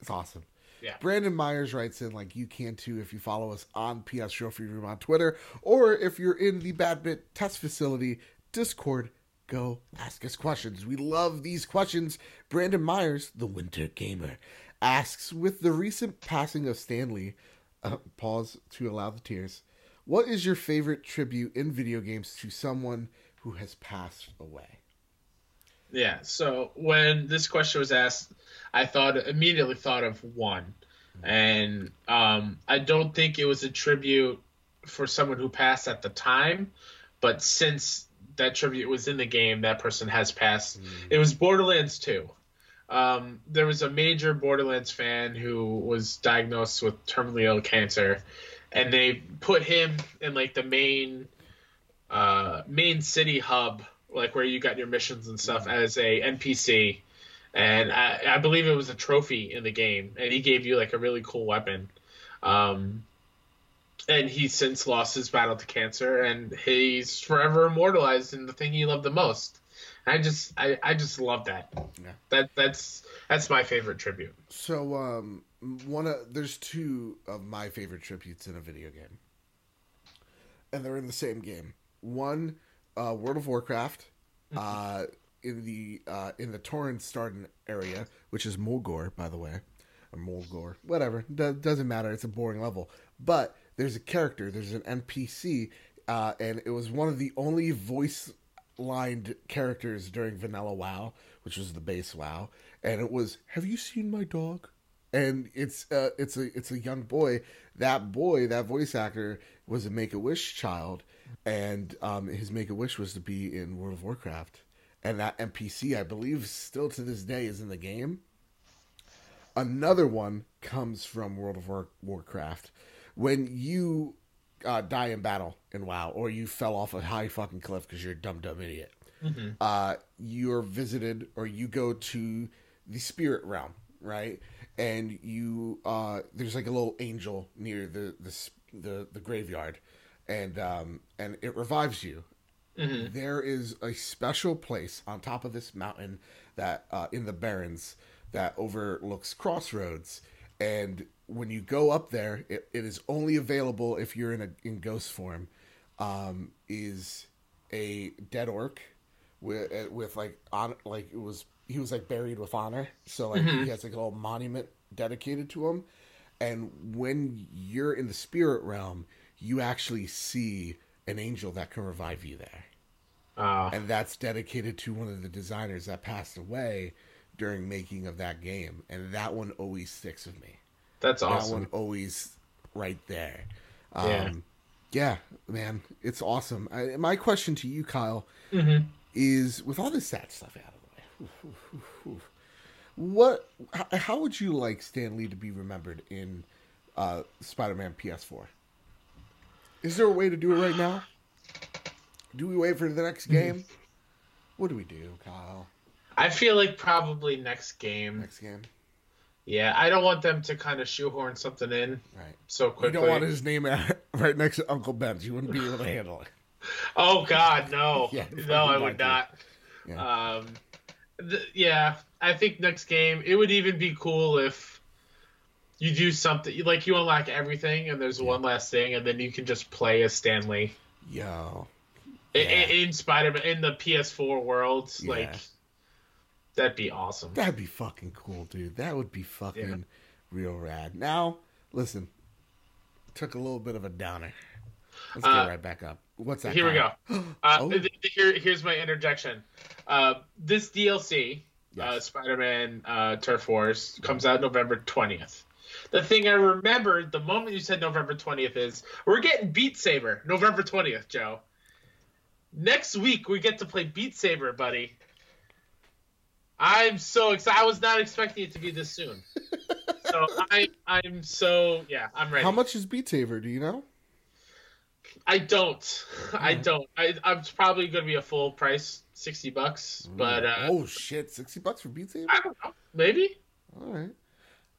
it's awesome. Yeah. Brandon Myers writes in like you can too if you follow us on PS Trophy Room on Twitter or if you're in the Bad Bit Test Facility Discord. Go ask us questions. We love these questions. Brandon Myers, the Winter Gamer, asks with the recent passing of Stan Lee. Uh, pause to allow the tears. What is your favorite tribute in video games to someone who has passed away? Yeah. So when this question was asked, I thought immediately thought of one, and um, I don't think it was a tribute for someone who passed at the time, but since that tribute was in the game, that person has passed. It was Borderlands 2. Um, there was a major Borderlands fan who was diagnosed with terminally ill cancer, and they put him in like the main uh, main city hub, like where you got your missions and stuff, as a NPC. And I, I believe it was a trophy in the game, and he gave you like a really cool weapon. Um, and he's since lost his battle to cancer, and he's forever immortalized in the thing he loved the most. I just, I, I just love that. Yeah. That that's that's my favorite tribute. So, um, one of there's two of my favorite tributes in a video game, and they're in the same game. One, uh, World of Warcraft, uh, in the uh, in the Tauren starting area, which is Mulgore, by the way, or Mulgore, whatever. Do- doesn't matter. It's a boring level, but there's a character. There's an NPC, uh, and it was one of the only voice lined characters during Vanilla WoW, which was the base WoW, and it was "Have you seen my dog?" And it's uh, it's a it's a young boy. That boy, that voice actor, was a Make a Wish child, and um, his Make a Wish was to be in World of Warcraft. And that NPC, I believe, still to this day is in the game. Another one comes from World of War- Warcraft. When you uh, die in battle in WoW, or you fell off a high fucking cliff because you're a dumb dumb idiot, uh, you're visited or you go to the spirit realm, right? And you uh, there's like a little angel near the the the, the graveyard, and um, and it revives you, Mhm. there is a special place on top of this mountain that uh, in the Barrens that overlooks Crossroads, and when you go up there, it, it is only available if you're in a in ghost form. Um, is a dead orc with uh, with like on like it was he was like buried with honor, so like he has like a little monument dedicated to him. And when you're in the spirit realm, you actually see an angel that can revive you there. Uh, and that's dedicated to one of the designers that passed away during making of that game. And that one always sticks with me that's that awesome. one always right there um, Yeah. yeah man it's awesome I, my question to you kyle Mhm. is with all this sad stuff out of the way what how, how would you like stan lee to be remembered in uh, spider-man ps4 is there a way to do it right now do we wait for the next game what do we do kyle I feel like probably next game. next game Yeah, I don't want them to kind of shoehorn something in right so quickly. you don't want his name right next to uncle ben's you wouldn't be able to handle it Oh God, no, Yeah, no, I would not. Yeah. Um, th- yeah, I think next game it would even be cool if you do something like you unlock everything and there's one last thing and then you can just play as Stan Lee yo in, Yeah. in Spider-Man in the PS4 world. Yeah. Like that'd be awesome. That'd be fucking cool, dude. That would be fucking real rad. Now, listen, took a little bit of a downer. Let's get Uh, right back up. What's that? Here we go. Uh, Oh. th- th- here, here's my interjection. Uh, this DLC, uh, Yes. Spider-Man uh, Turf Wars, comes out November 20th. The thing I remembered the moment you said November 20th is we're getting Beat Saber November 20th, Joe. Next week we get to play Beat Saber, buddy. I'm so excited. I was not expecting it to be this soon. so I, I'm so yeah, I'm ready. How much is Beat Saber? Do you know? I don't. I don't. I, I'm probably going to be a full price, sixty bucks. But uh, oh shit, sixty bucks for Beat Saber? I don't know. Maybe. All right.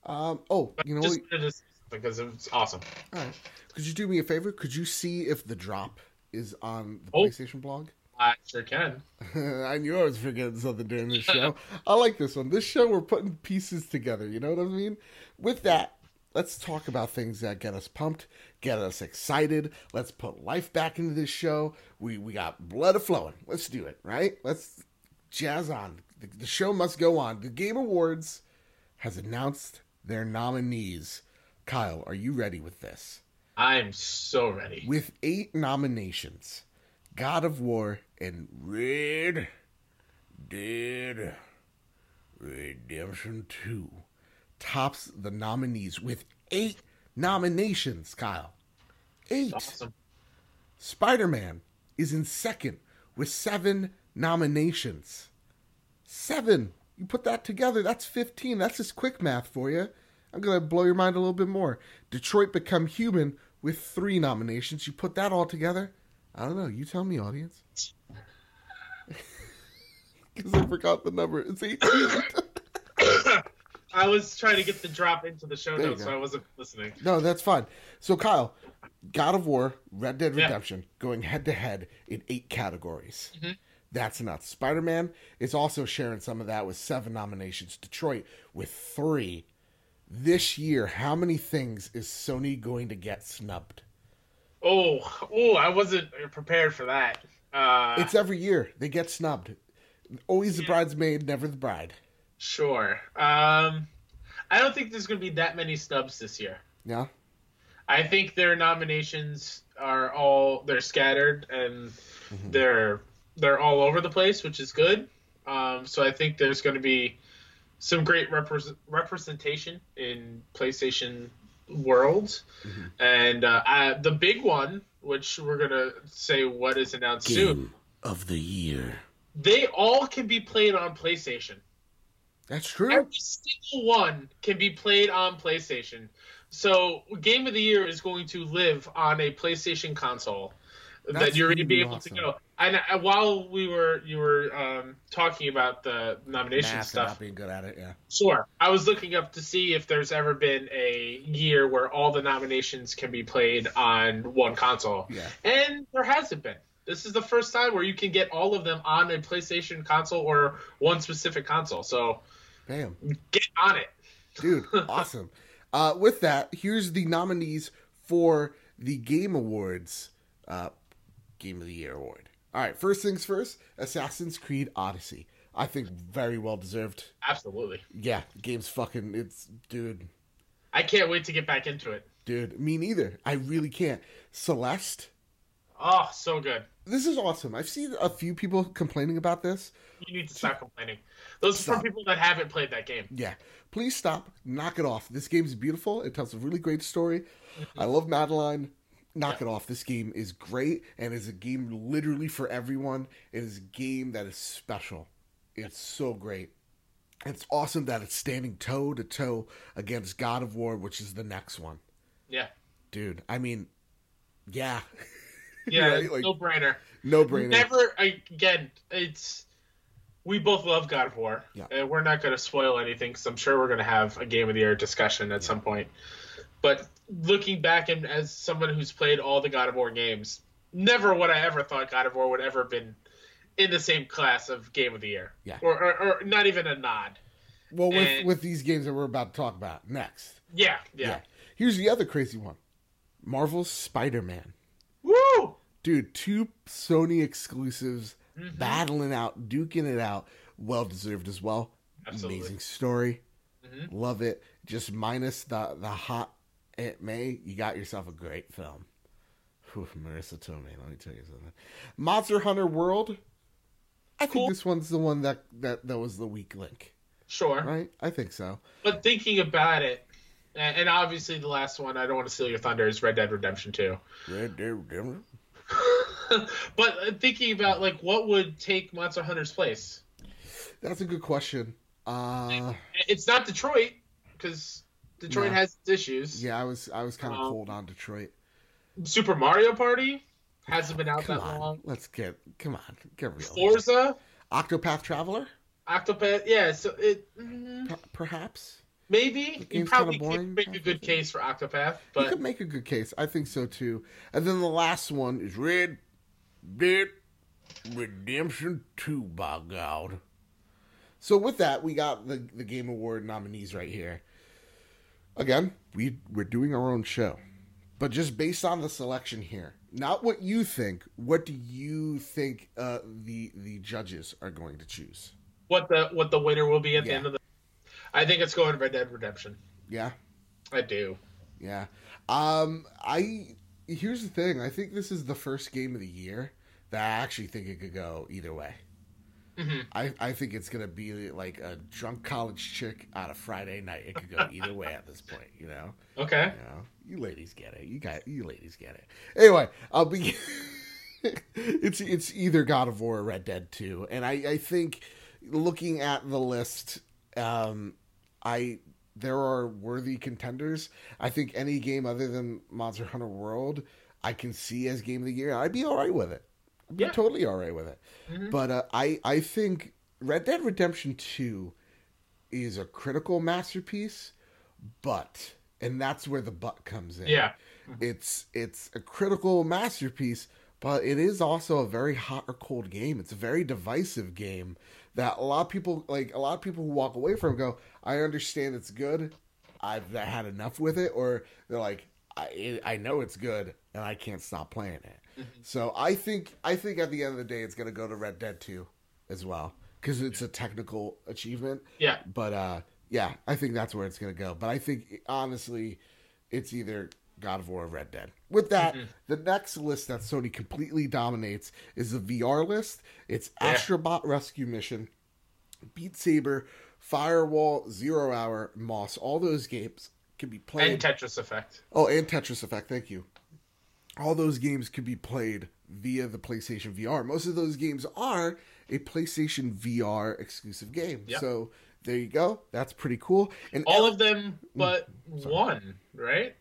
Um. Oh, But you know just what? wanted to say something because it's awesome. All right. Could you do me a favor? Could you see if the drop is on the Oh. PlayStation blog? I sure can. I knew I was forgetting something during this show. I like this one. This show, we're putting pieces together. You know what I mean? With that, let's talk about things that get us pumped, get us excited. Let's put life back into this show. We we got blood a flowing. Let's do it, right? Let's jazz on. The, the show must go on. The Game Awards has announced their nominees. Kyle, are you ready with this? I'm so ready. with eight nominations God of War and Red Dead Redemption 2 tops the nominees with eight nominations, Kyle. Eight. Awesome. Spider Man is in second with seven nominations. Seven. You put that together, that's 15. That's just quick math for you. I'm going to blow your mind a little bit more. Detroit Become Human with three nominations. You put that all together. I don't know. You tell me, audience. Because I forgot the number. It's 18. I was trying to get the drop into the show There notes, so I wasn't listening. no, that's fine. So, Kyle, God of War, Red Dead Yeah. Redemption, going head to head in eight categories. Mm-hmm. That's nuts. Spider Man is also sharing some of that with seven nominations. Detroit with three. This year, how many things is Sony going to get snubbed? Oh, oh, I wasn't prepared for that. Uh, It's every year they get snubbed. Always the bridesmaid, never the bride. sure. Um, I don't think there's going to be that many snubs this year. Yeah, I think their nominations are all they're scattered and Mm-hmm. they're they're all over the place, which is good. Um, so I think there's going to be some great repres representation in PlayStation world, Mm-hmm. and uh, I, the big one, which we're gonna say what is announced soon, of the year. they all can be played on PlayStation. That's true. Every single one can be played on PlayStation. So, Game of the Year is going to live on a PlayStation console that you're going to be able awesome. to go. And uh, while we were you were um, talking about the nomination Math stuff, not being good at it. Yeah. sure, I was looking up to see if there's ever been a year where all the nominations can be played on one console, Yeah. and there hasn't been. This is the first time where you can get all of them on a PlayStation console or one specific console. So Bam. get on it. Dude, awesome. Uh, with that, here's the nominees for the Game Awards uh, Game of the Year award. All right, first things first Assassin's Creed Odyssey. I think very well deserved. Absolutely. Yeah, game's fucking. It's. Dude. I can't wait to get back into it. Dude, me neither. I really can't. Celeste. Oh, so good. This is awesome. I've seen a few people complaining about this. You need to stop complaining. Those are Stop. for people that haven't played that game. Yeah. Please stop. Knock it off. This game's beautiful. It tells a really great story. Mm-hmm. I love Madeline. Knock it off. This game is great and is a game literally for everyone. It is a game that is special. It's so great. It's awesome that it's standing toe to toe against God of War, which is the next one. Yeah. Dude, I mean, yeah. Yeah, Right? Like, no brainer. no brainer. Never again. It's we both love God of War. Yeah. And we're not going to spoil anything because I'm sure we're going to have a game of the year discussion at some point. But looking back and as someone who's played all the God of War games, never would I ever thought God of War would ever have been in the same class of game of the year. Yeah. Or or, or not even a nod. Well, with, and- with these games that we're about to talk about next. Yeah. Yeah. Here's the other crazy one Marvel's Spider Man. Woo! dude, two Sony exclusives Mm-hmm. battling out, duking it out. Well deserved as well. Absolutely. Amazing story. Mhm. Love it. Just minus the the hot Aunt May, you got yourself a great film. Whew, Marisa Tomei, let me tell you something. Monster Hunter World. I Cool. think this one's the one that, that that was the weak link, Sure. right? I think so. But thinking about it, and obviously the last one, I don't want to steal your thunder, is Red Dead Redemption 2. Red Dead Redemption. but uh, thinking about like what would take Monster Hunter's place, That's a good question. Uh, it's not Detroit because Detroit No. has its issues. yeah, I was I was kind of Um, cold on Detroit. Super Mario Party hasn't been out Come that on, long. let's get come on, get real. Forza, Octopath Traveler, Octopath, yeah. So it mm, Per- perhaps. maybe you probably kinda boring, could make a good case for Octopath, but you could make a good case. I think so too. And then the last one is Red Dead Redemption Two. By God. So with that, we got the the Game Award nominees right here. Again, we we're doing our own show, but just based on the selection here, not what you think. What do you think uh, the the judges are going to choose? what the what the winner will be at the end of the. I think it's going to Red Dead Redemption. Yeah. I do. Yeah. Um I here's the thing. I think this is the first game of the year that I actually think it could go either way. Hmm I, I think it's gonna be like a drunk college chick on a Friday night. It could go either way at this point, you know. Okay. You know, you ladies get it. You got you ladies get it. Anyway, I'll be. it's it's either God of War or Red Dead Two, and I I think looking at the list, um, I there are worthy contenders. I think any game other than Monster Hunter World, I can see as game of the year. I'd be all right with it. I'd be Yeah. totally all right with it. Mhm. But uh, I I think Red Dead Redemption Two is a critical masterpiece, but and that's where the but comes in. Yeah. It's it's a critical masterpiece, but it is also a very hot or cold game. It's a very divisive game that a lot of people like a lot of people who walk away from go, I understand it's good. I've had enough with it or they're like I I know it's good and I can't stop playing it. So I think I think at the end of the day it's going to go to Red Dead 2 as well cuz it's a technical achievement. Yeah. But uh, yeah, I think that's where it's gonna go. But I think honestly, it's either God of War or Red Dead. With that, the next list that Sony completely dominates is the VR list. It's Yeah. Astrobot Rescue Mission, Beat Saber, Firewall, Zero Hour, Moss. All those games can be played. And Tetris Effect. Oh, and Tetris Effect. Thank you. All those games could be played via the PlayStation VR. Most of those games are a PlayStation VR exclusive game. Yep. So there you go. That's pretty cool. And All of them but one, right?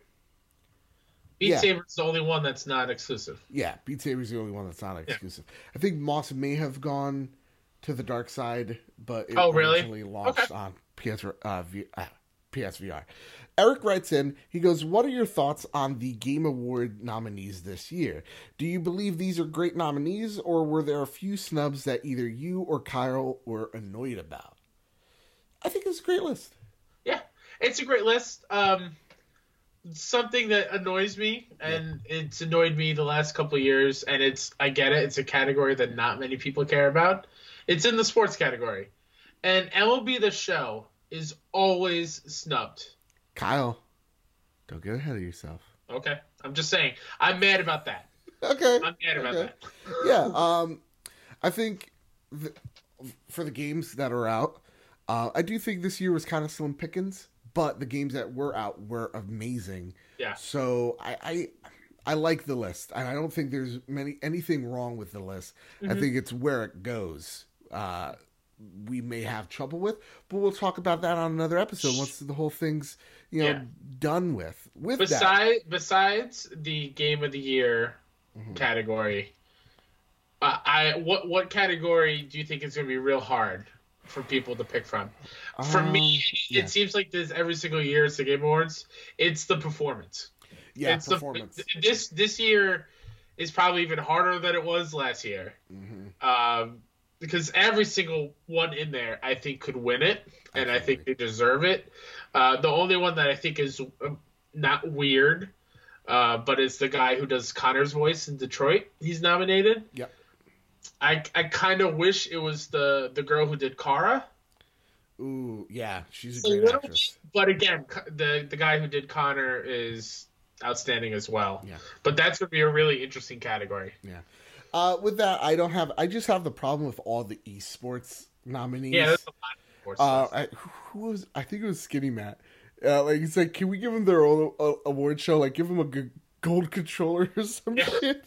Beat Yeah. Saber's the only one that's not exclusive. yeah, Beat Saber's the only one that's not exclusive. I think Moss may have gone to the dark side, but it Oh, really? originally launched Okay. on PS uh, v, uh, PSVR. Eric writes in, he goes, What are your thoughts on the Game Award nominees this year? Do you believe these are great nominees, or were there a few snubs that either you or Kyle were annoyed about? I think it's a great list. Yeah, it's a great list. Um, something that annoys me, and it's annoyed me the last couple years, and it's I get it. It's a category that not many people care about. It's in the sports category, and MLB The Show is always snubbed. Kyle, don't get ahead of yourself. Okay, I'm just saying. I'm mad about that. Okay. I'm mad about okay. that. yeah, um, I think th- for the games that are out, uh, I do think this year was kind of slim pickings, but the games that were out were amazing. Yeah. So I, I, I like the list, and I don't think there's many anything wrong with the list. I think it's where it goes. Uh, we may have trouble with, but we'll talk about that on another episode once the whole thing's you know Yeah. done with. With that, Besides, besides the game of the year Mm-hmm. category, uh, I what what category do you think is going to be real hard for people to pick from? For me, Um, it seems like this every single year. It's the Game Awards. It's the performance. yeah, it's performance. The, this this year is probably even harder than it was last year. Mm-hmm. Um, because every single one in there, I think, could win it, and I think they deserve it. Uh, the only one that I think is uh, not weird, uh, but it's the guy who does Connor's voice in Detroit. He's nominated. Yep. I, I kind of wish it was the the girl who did Kara. Ooh, yeah, she's a great little actress. But again, the the guy who did Connor is outstanding as well. Yeah. But that's gonna be a really interesting category. Yeah. Uh, with that, I don't have. I just have the problem with all the esports nominees. Yeah, that's a lot. Of sports Uh. I, who was? I think it was Skinny Matt. Uh, like he's like, can we give them their own uh, award show? Like, give them a g- gold controller or some Yeah. shit.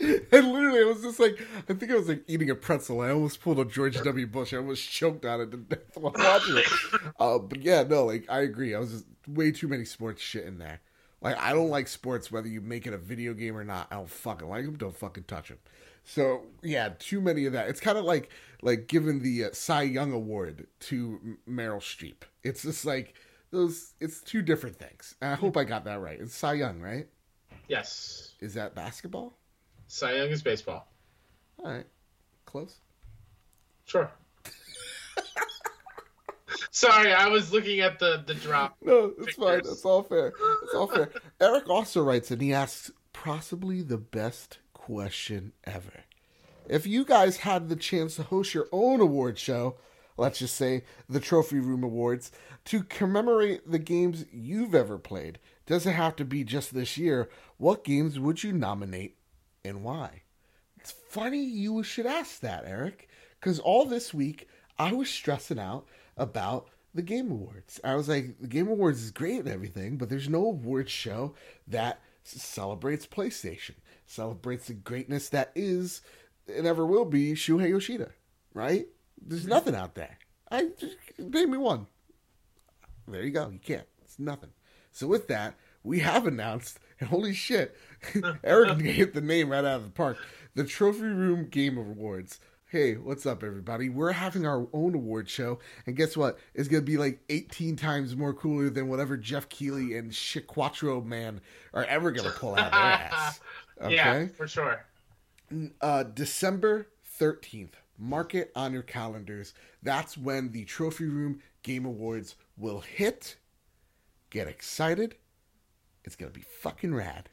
And literally, I was just like, I think I was like eating a pretzel. I almost pulled a George W. Bush. I almost choked on it to death while watching it. Uh, but yeah, no, like I agree. I was just way too many sports shit in there. Like I don't like sports, whether you make it a video game or not. I don't fucking like them. Don't fucking touch them. So yeah, too many of that. It's kind of like like giving the uh, Cy Young Award to Meryl Streep. It's just like those. It's two different things. And I hope I got that right. It's Cy Young, right? yes, Is that basketball? Cy Young is baseball. All right, close. Sure. Sorry, I was looking at the the drop. No, it's fine. That's all fair. It's all fair. Eric also writes and he asks possibly the best question ever. If you guys had the chance to host your own award show, let's just say the Trophy Room Awards, to commemorate the games you've ever played, doesn't have to be just this year. What games would you nominate and why? It's funny you should ask that, Eric, because all this week I was stressing out about the Game Awards. I was like, the Game Awards is great and everything, but there's no awards show that celebrates PlayStation, celebrates the greatness that is and ever will be Shuhei Yoshida, right? There's mm-hmm. nothing out there. I just name me one. There you go. You can't. It's nothing. So with that, we have announced, and holy shit, Eric hit the name right out of the park. The Trophy Room Game Awards. Hey, what's up, everybody? We're having our own award show, and guess what? It's gonna be like 18 times more cooler than whatever Geoff Keighley and Chiquatro Man are ever gonna pull out of their ass. Okay Yeah, for sure. uh, December 13th. Mark it on your calendars. That's when the Trophy Room Game Awards will hit. Get excited. It's going to be fucking rad.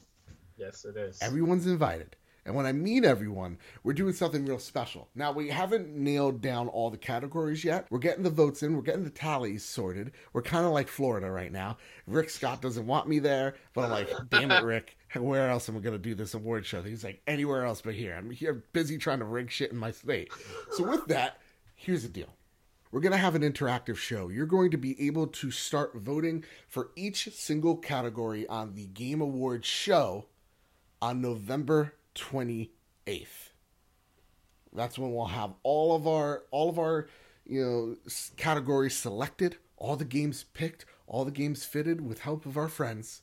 Yes, it is. Everyone's invited. And when I mean everyone, we're doing something real special. Now, we haven't nailed down all the categories yet. We're getting the votes in, we're getting the tallies sorted. We're kind of like Florida right now. Rick Scott doesn't want me there, but I'm like, damn it, Rick. Where else am I going to do this award show? He's like, anywhere else but here. I'm here busy trying to rig shit in my state. So, with that, here's the deal. We're going to have an interactive show. You're going to be able to start voting for each single category on the Game Awards show on November 28th. That's when we'll have all of our all of our you know categories selected, all the games picked, all the games fitted with help of our friends,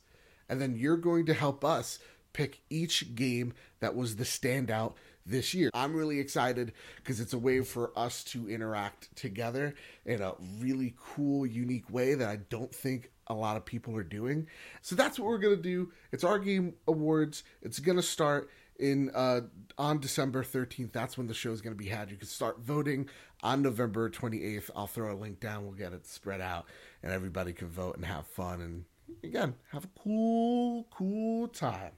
and then you're going to help us pick each game that was the standout this year. I'm really excited because it's a way for us to interact together in a really cool, unique way that I don't think a lot of people are doing. So that's what we're gonna do. It's our game awards. It's gonna start in uh on December 13th. That's when the show is gonna be had. You can start voting on November 28th. I'll throw a link down. We'll get it spread out, and everybody can vote and have fun and again have a cool, cool time.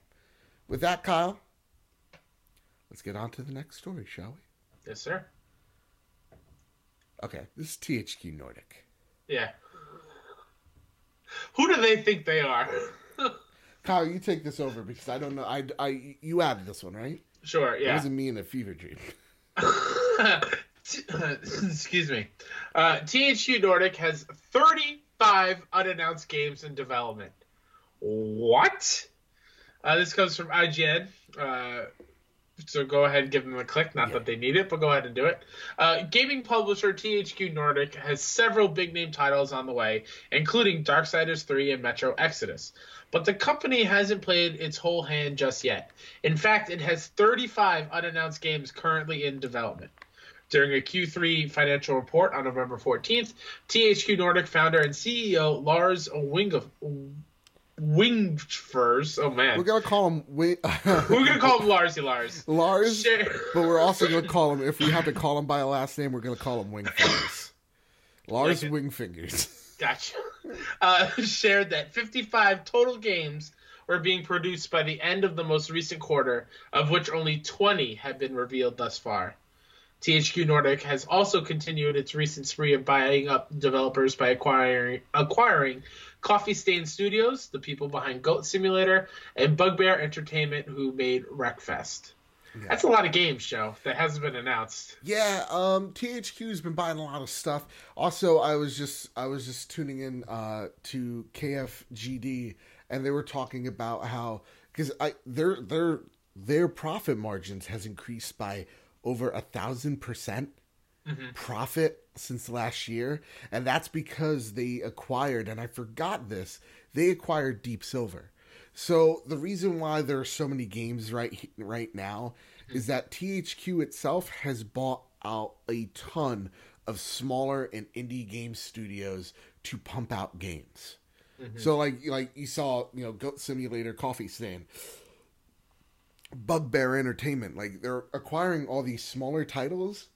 With that, Kyle, let's get on to the next story, shall we? Yes, sir. Okay, this is THQ Nordic. Yeah. Who do they think they are? Kyle, you take this over because I don't know. I, I you added this one, right? sure, Yeah. It wasn't me in a fever dream. Excuse me. Uh, THQ Nordic has 35 unannounced games in development. What? Uh, this comes from IGN. Uh, so go ahead and give them a click. Not that they need it, but go ahead and do it. Uh, gaming publisher THQ Nordic has several big name titles on the way, including Darksiders 3 and Metro Exodus. But the company hasn't played its whole hand just yet. In fact, it has 35 unannounced games currently in development. During a Q3 financial report on November 14th, THQ Nordic founder and CEO Lars Wing- Wingfurs, oh man, We're gonna call him Wi- we're gonna call him Larsy Lars. Lars, but we're also gonna call him. If we have to call him by a last name, we're gonna call him Wingfingers. Lars Like. Wingfingers. Gotcha. Uh, shared that 55 total games were being produced by the end of the most recent quarter, of which only 20 have been revealed thus far. THQ Nordic has also continued its recent spree of buying up developers by acquiring acquiring Coffee Stain Studios, the people behind Goat Simulator, and Bugbear Entertainment, who made Wreckfest. That's a lot of games, Joe, that hasn't been announced. Yeah, um, THQ's been buying a lot of stuff. Also, I was just I was just tuning in uh, to KFGD, and they were talking about how because I their their their profit margins has increased by over a thousand percent mm-hmm. profit since last year, and that's because they acquired. And I forgot this. They acquired Deep Silver. So the reason why there are so many games right right now mm-hmm. is that THQ itself has bought out a ton of smaller and indie game studios to pump out games. Mm-hmm. So like like you saw, you know, Goat Simulator, Coffee Stain, Bugbear Entertainment, like they're acquiring all these smaller titles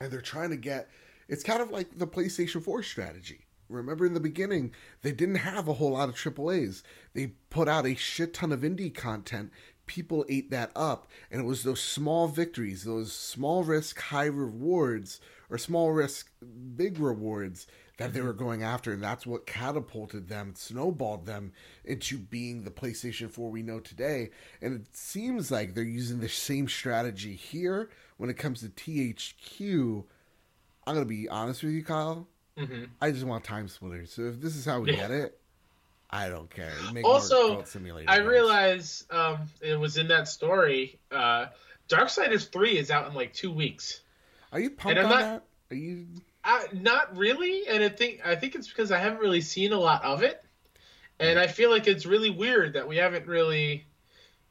and they're trying to get it's kind of like the PlayStation 4 strategy. Remember in the beginning, they didn't have a whole lot of AAAs. They put out a shit ton of indie content. People ate that up, and it was those small victories, those small risk, high rewards, or small risk, big rewards that they were going after, and that's what catapulted them, snowballed them into being the PlayStation 4 we know today. And it seems like they're using the same strategy here when it comes to THQ. I'm gonna be honest with you, Kyle. Mm-hmm. I just want TimeSplitters. So if this is how we Yeah. get it, I don't care. Make Also, more Goat Simulator I games. realize um, it was in that story. Uh, Darksiders 3 is out in like two weeks. Are you pumped and on I'm that? Are you? I, not really, and I think I think it's because I haven't really seen a lot of it, and I feel like it's really weird that we haven't really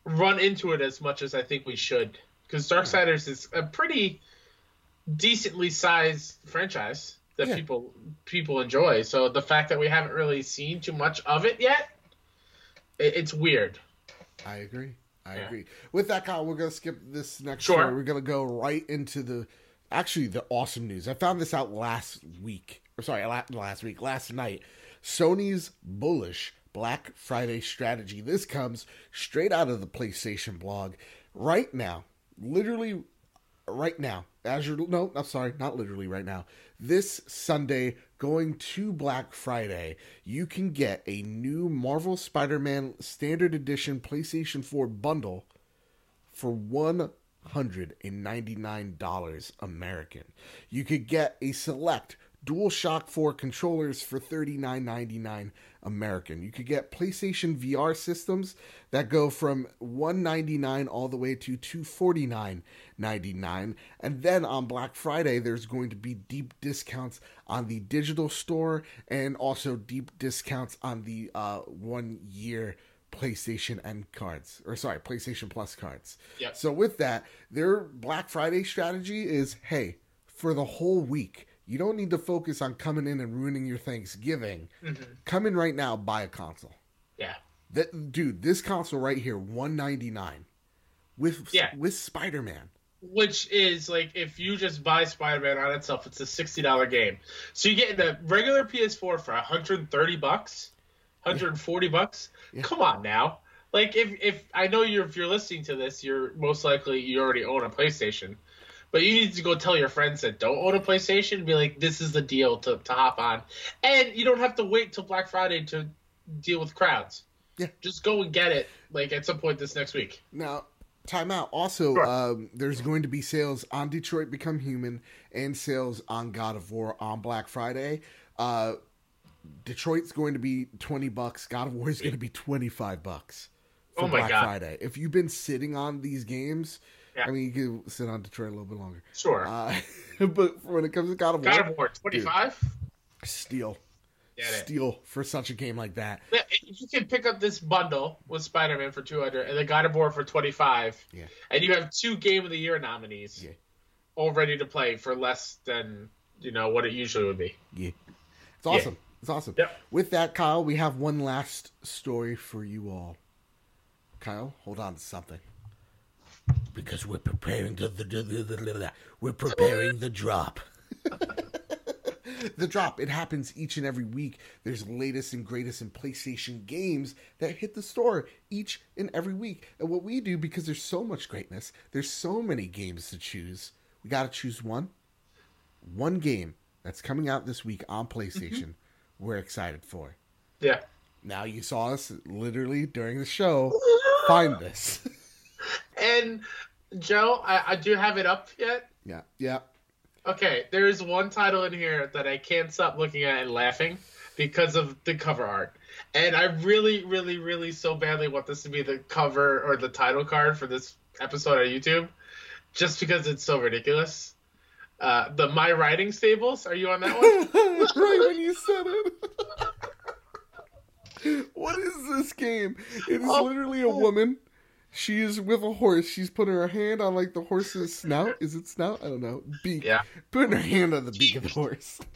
run into it as much as I think we should. Because Darksiders hmm. is a pretty decently sized franchise that Yeah. people people enjoy. So the fact that we haven't really seen too much of it yet, it, it's weird. I agree. I Yeah. agree. With that, Kyle, we're gonna skip this next Sure. story. We're gonna go right into the actually the awesome news. I found this out last week. Or sorry, last week, last night. Sony's bullish Black Friday strategy. This comes straight out of the PlayStation blog. Right now, literally right now, as you're no, I'm sorry, not literally right now. This Sunday, going to Black Friday, you can get a new Marvel Spider-Man Standard Edition PlayStation 4 bundle for one hundred and ninety-nine dollars American. You could get a select DualShock 4 controllers for $39.99 American. You could get PlayStation VR systems that go from 199 all the way to $249.99. And then on Black Friday, there's going to be deep discounts on the digital store and also deep discounts on the uh, one year PlayStation and cards, or sorry, PlayStation Plus cards. Yeah. So with that, their Black Friday strategy is, hey, for the whole week, you don't need to focus on coming in and ruining your Thanksgiving. Mm-hmm. Come in right now, buy a console. Yeah. That dude, this console right here, one ninety nine, with Yeah. with Spider Man. Which is like if you just buy Spider-Man on itself, it's a sixty dollar game. So you get the regular PS4 for hundred and thirty bucks, hundred and forty bucks. Come on now. Like if if I know you're if you're listening to this, you're most likely you already own a PlayStation. But you need to go tell your friends that don't own a PlayStation and be like, this is the deal to, to hop on. And you don't have to wait till Black Friday to deal with crowds. Yeah. Just go and get it like at some point this next week. Now, time out. Also, Sure. um, there's going to be sales on Detroit Become Human and sales on God of War on Black Friday. Uh, Detroit's going to be twenty bucks. God of War is going to be twenty five bucks for Oh my Black God. Friday. If you've been sitting on these games, Yeah. I mean, you can sit on Detroit a little bit longer. Sure. Uh, but when it comes to God of War, God of War twenty five. steal, Get steal for such a game like that. You can pick up this bundle with Spider Man for two hundred and the God of War for twenty five. Yeah. And you have two Game of the Year nominees Yeah. all ready to play for less than you know what it usually would be. Yeah. It's awesome. It's awesome. Yep. With that, Kyle, we have one last story for you all. Kyle, hold on to something. Because we're preparing to the, the, the, the, the we're preparing the drop. the drop. It happens each and every week. There's latest and greatest in PlayStation games that hit the store each and every week. And what we do, because there's so much greatness, there's so many games to choose. We got to choose one. One game that's coming out this week on mm-hmm. PlayStation. We're excited for. Yeah. Now you saw us literally during the show find this. And Joe, I, I do have it up yet. yeah, yeah. Okay, there is one title in here that I can't stop looking at and laughing because of the cover art. And I really, really, really so badly want this to be the cover or the title card for this episode on YouTube, just because it's so ridiculous. Uh, the My Riding Stables, are you on that one? right when you said it. what is this game? It is Oh. literally a woman. She is with a horse. She's putting her hand on like the horse's snout. Is it snout? I don't know. Beak. Yeah. Putting her hand on the beak of the horse.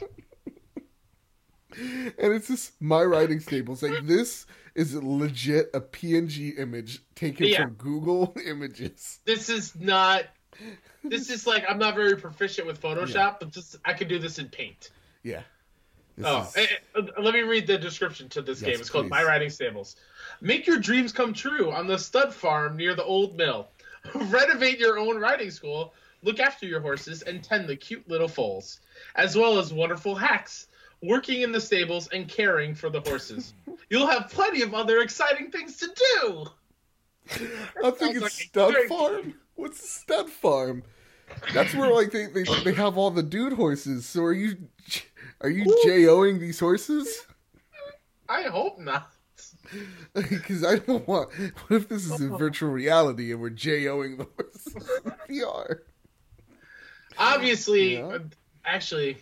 and it's just my riding stables. Like this is legit a PNG image taken Yeah. from Google Images. this is not. This is like I'm not very proficient with Photoshop, but just I can do this in Paint. Yeah. This Oh, is- eh, eh, let me read the description to this Yes, game. It's called please. My Riding Stables. Make your dreams come true on the stud farm near the old mill. Renovate your own riding school, look after your horses, and tend the cute little foals, as well as wonderful hacks, working in the stables and caring for the horses. You'll have plenty of other exciting things to do. I think it's like Stud Farm. What's Stud Farm? That's where like they, they they have all the dude horses. So are you are you JOing these horses? I hope not. Because I don't want. What if this is in virtual reality and we're JOing the horses in VR? Obviously, Yeah. uh, actually,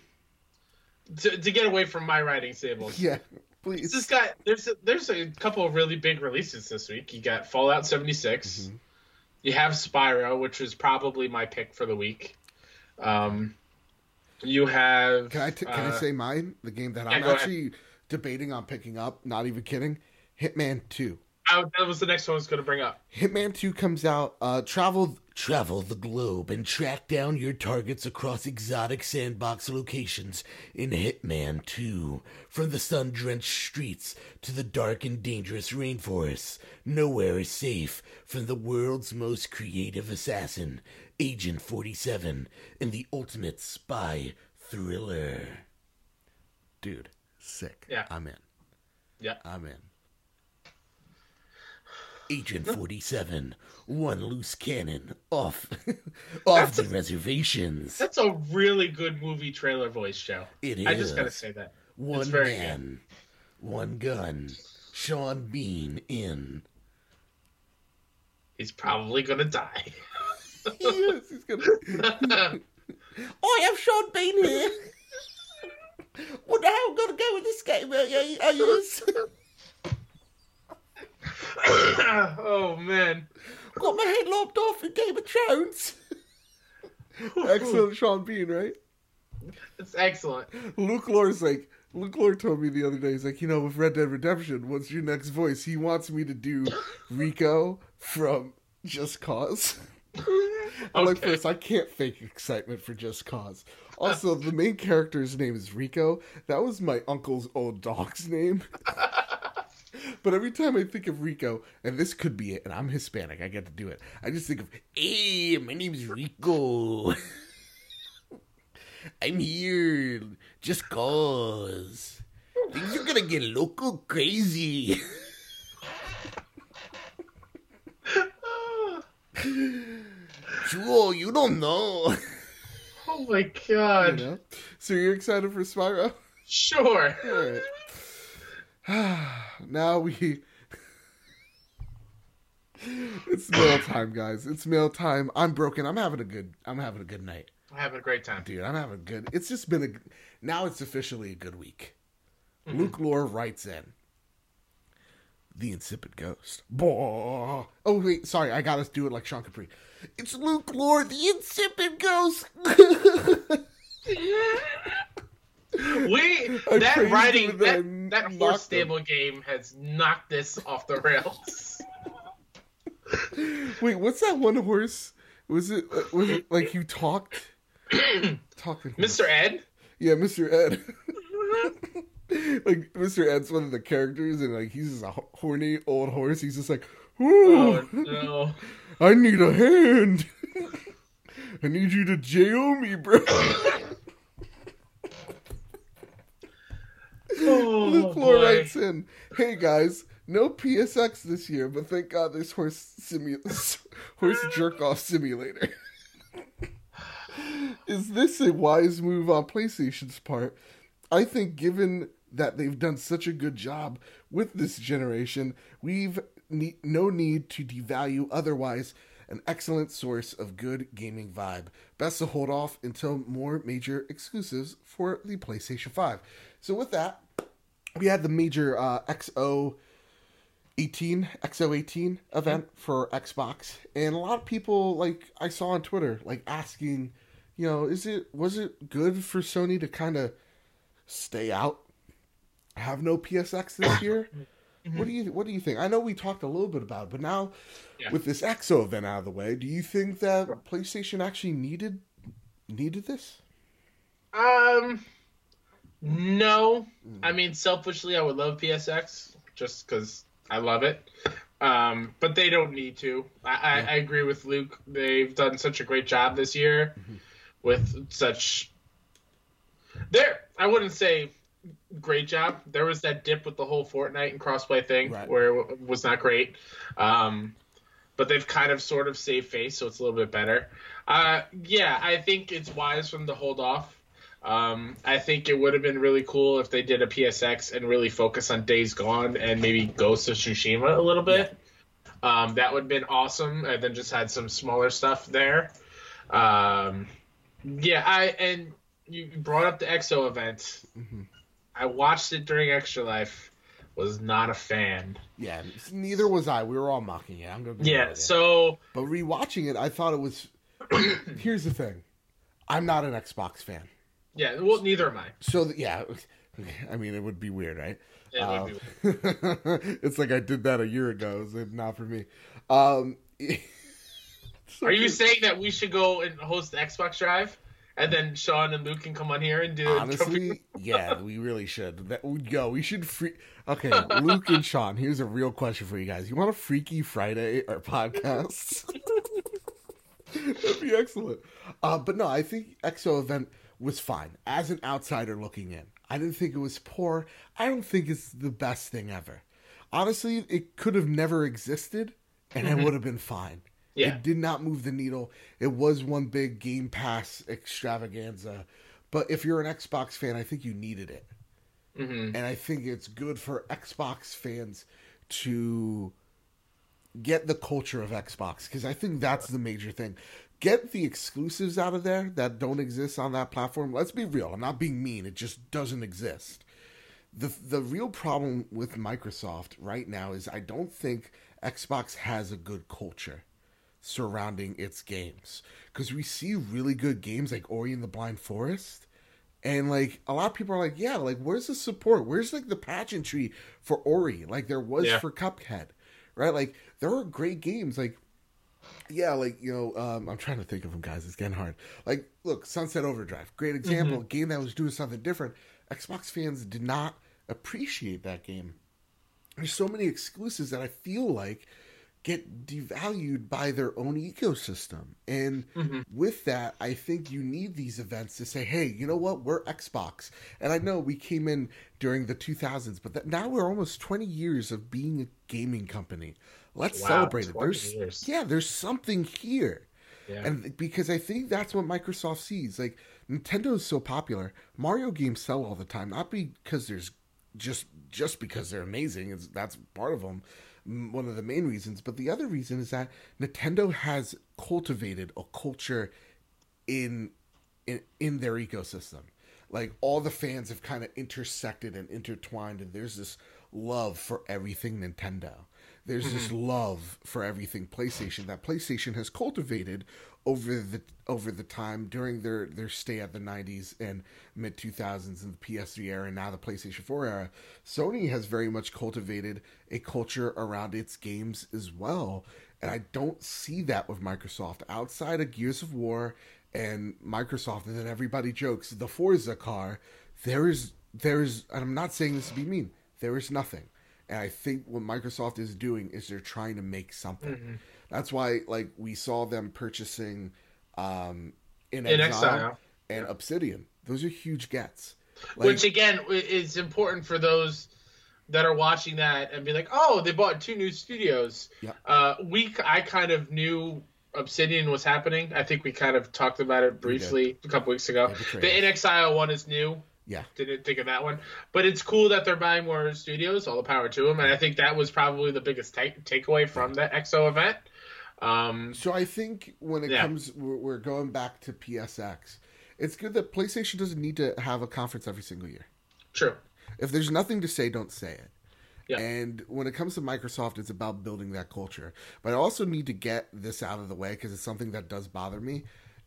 to, to get away from my riding stables. Yeah, please. This guy, there's a, there's a couple of really big releases this week. You got Fallout 76. Mm-hmm. You have Spyro, which is probably my pick for the week. Um, you have. Can I t- can I uh, say mine? The game that yeah, I'm go ahead. actually debating on picking up. Not even kidding. Hitman Two. I- that was the next one I was going to bring up. Hitman 2 comes out. Uh, travel travel the globe and track down your targets across exotic sandbox locations in Hitman 2. From the sun-drenched streets to the dark and dangerous rainforests, nowhere is safe from the world's most creative assassin, Agent 47, in the ultimate spy thriller. Dude, sick. Yeah. I'm in. Yeah. I'm in. Agent 47, one loose cannon off off the reservations. That's a really good movie trailer voice, Joe. It I just got to say that. One man, one gun. Sean Bean in. He's probably to die. yes, he's gonna. I have Sean Bean here. Wonder how I'm gonna go with this game. Are you? Are you? oh man. Got my head lopped off in Game of Thrones. Excellent Sean Bean, right? It's excellent. Luke Lore's like, Luke Lore told me the other day, he's like, you know, with Red Dead Redemption, what's your next voice? He wants me to do Rico from Just Cause. I'm like, Okay. first, I can't fake excitement for Just Cause. Also, the main character's name is Rico. That was my uncle's old dog's name. but every time I think of Rico, and this could be it, and I'm Hispanic, I get to do it. I just think of, hey, my name's Rico. I'm here just cause. Things are gonna get local crazy. Sure, you don't know. Oh my You god. know? So you're excited for Spyro? Sure. Now we It's mail time, guys. It's mail time. I'm broken. I'm having a good I'm having a good night. I'm having a great time. Dude, I'm having a good it's just been a now it's officially a good week. Mm-hmm. Luke Lore writes in. The insipid ghost. Boah. Oh wait, sorry, I gotta do it like Sean Capri. It's Luke Lore, the insipid ghost. We I that riding that, that horse stable game has knocked this off the rails. wait, what's that one horse? Was it uh, was it like you talked? Talking horse. Mr. Ed? Yeah, Mr. Ed. like Mr. Ed's one of the characters, and like he's just a horny old horse. He's just like, Oh no. I need a hand. I need you to jail me, bro." Oh, Luke Lore writes in, "Hey guys, no PSX this year, but thank God there's horse simu- horse jerk off simulator." Is this a wise move on PlayStation's part? I think, given that they've done such a good job with this generation, we've ne- no need to devalue otherwise an excellent source of good gaming vibe. Best to hold off until more major exclusives for the PlayStation 5. So, with that, we had the major uh, XO 18 XO 18 event for Xbox, and a lot of people like I saw on Twitter like asking, you know, is it was it good for Sony to kind of stay out, have no PSX this year? What do you what do you think? I know we talked a little bit about, it, but now Yeah. with this XO event out of the way, do you think that PlayStation actually needed needed this? Um, no. Mm. I mean, selfishly, I would love PSX just because I love it. Um, but they don't need to. I, I, I agree with Luke. They've done such a great job this year Mm-hmm. with such. There, I wouldn't say great job. There was that dip with the whole Fortnite and crossplay thing Right. where it was not great. Um, but they've kind of sort of saved face, so it's a little bit better. Uh, yeah, I think it's wise for them to hold off. Um, I think it would have been really cool if they did a PSX and really focus on Days Gone and maybe Ghost of Tsushima a little bit. Um, that would have been awesome, and then just had some smaller stuff there. Um, yeah, I and you brought up the EXO event. I watched it during Extra Life. Was not a fan. Yeah, neither was I. We were all mocking it. I'm gonna Yeah, real with you. so But rewatching it, I thought it was. Here's the thing, I'm not an Xbox fan, yeah, well, neither am I. so yeah, I mean it would be weird, right? It Uh, would be- it's like I did that a year ago. So not for me. Um, Are you saying that we should go and host the Xbox Drive, and then Sean and Luke can come on here and do Honestly, yeah, we really should. That would go. We should free. Okay, Luke and Sean. Here's a real question for you guys. You want a Freaky Friday or podcast? That'd be excellent. Uh, but no, I think EXO event was fine as an outsider looking in. I didn't think it was poor. I don't think it's the best thing ever. Honestly, it could have never existed, and it would have been fine. Yeah. It did not move the needle. It was one big Game Pass extravaganza. But if you're an Xbox fan, I think you needed it. Mhm. And I think it's good for Xbox fans to get the culture of Xbox because I think that's the major thing. Get the exclusives out of there that don't exist on that platform. Let's be real. I'm not being mean. It just doesn't exist. The the real problem with Microsoft right now is I don't think Xbox has a good culture surrounding its games because we see really good games like Ori and the Blind Forest. And like a lot of people are like, yeah, like where's the support? Where's like the pageantry for Ori? Like there was Yeah. for Cuphead, right? Like there are great games. Like yeah, like you know, um, I'm trying to think of them, guys. It's getting hard. Like, look, Sunset Overdrive, great example, a game that was doing something different. Xbox fans did not appreciate that game. There's so many exclusives that I feel like get devalued by their own ecosystem. And with that, I think you need these events to say, hey, you know what? We're Xbox. And I know we came in during the 2000s, but that, now we're almost 20 years of being a gaming company. Let's Wow, celebrate it. There's years. yeah, there's something here. Yeah. And because I think that's what Microsoft sees. Like Nintendo is so popular, Mario games sell all the time, not because there's just just because they're amazing. It's, that's part of them, one of the main reasons. But the other reason is that Nintendo has cultivated a culture in in, in their ecosystem. Like all the fans have kind of intersected and intertwined, and there's this love for everything Nintendo. There's this mm-hmm. love for everything PlayStation that PlayStation has cultivated over the over the time during their their stay at the 90s and mid 2000s and the PS3 era and now the PlayStation 4 era. Sony has very much cultivated a culture around its games as well, and I don't see that with Microsoft outside of Gears of War and Microsoft, and then everybody jokes the Forza car. There is there is, and I'm not saying this to be mean. There is nothing, and I think what Microsoft is doing is they're trying to make something. That's why, like, we saw them purchasing um, in, inXile, Exile. and Obsidian. Those are huge gets. Which again is important for those that are watching that and be like, "Oh, they bought two new studios." Yeah. Uh, we I kind of knew Obsidian was happening. I think we kind of talked about it briefly a couple weeks ago. The. inXile one is new. Yeah, Didn't think of that one, but it's cool that they're buying more studios. All the power to them, and I think that was probably the biggest take takeaway from the EXO event. Um, So I think when it Yeah. comes, we're, we're going back to PSX. It's good that PlayStation doesn't need to have a conference every single year. true. If there's nothing to say, don't say it. Yeah. And when it comes to Microsoft, it's about building that culture. But I also need to get this out of the way because it's something that does bother me.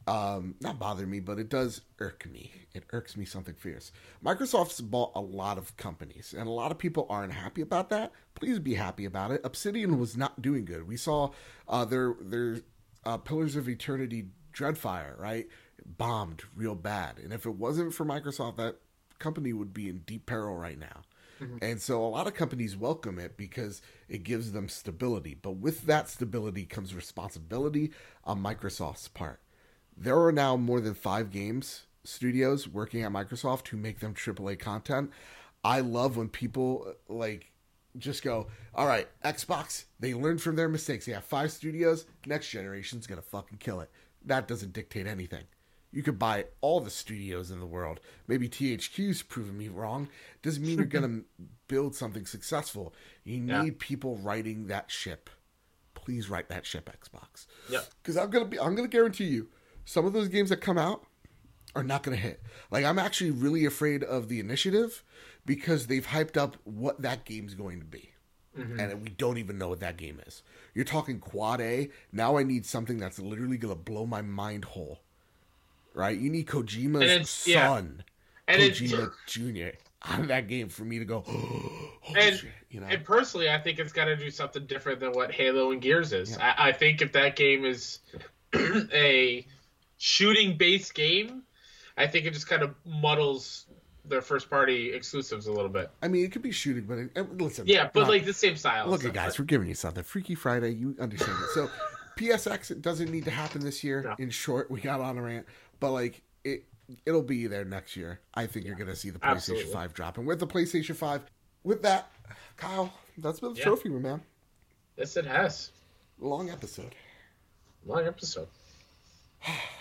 Um, not bother me, but it does irk me. It irks me something fierce. Microsoft's bought a lot of companies, and a lot of people aren't happy about that. Please be happy about it. Obsidian was not doing good. We saw uh, their their uh, Pillars of Eternity Deadfire, right? Bombed real bad. And if it wasn't for Microsoft, that company would be in deep peril right now. And so a lot of companies welcome it because it gives them stability. But with that stability comes responsibility on Microsoft's part. There are now more than five games studios working at Microsoft who make them AAA content. I love when people like just go, all right, Xbox, they learned from their mistakes. They have five studios. Next generation's going to fucking kill it. That doesn't dictate anything. You could buy all the studios in the world. Maybe THQ's proven me wrong. Doesn't mean you're going to build something successful. You need Yeah. people righting that ship. Please right that ship, Xbox. Yeah. Because I'm gonna be, I'm gonna guarantee you, some of those games that come out are not gonna hit. Like I'm actually really afraid of the initiative because they've hyped up what that game's going to be. Mm-hmm. And we don't even know what that game is. You're talking quad A. Now I need something that's literally gonna blow my mind whole. Right? You need Kojima's And it's- yeah. son, And it's- Kojima Jr. on that game for me to go. Oh, and shit, you know. and personally, I think it's got to do something different than what Halo and Gears is. I, I think if that game is a shooting based game, I think it just kind of muddles their first party exclusives a little bit. I mean, it could be shooting, but it, and listen. Yeah, but not- like the same style. Look at guys, we're giving you something. Freaky Friday, you understand it. So PSX it doesn't need to happen this year. No. In short, we got on a rant, but like it, it'll be there next year. I think you're gonna see the PlayStation Absolutely. Five drop, and with the PlayStation Five, with that, Kyle, that's been the Yeah. trophy room, man. Yes, it has. Long episode. Long episode.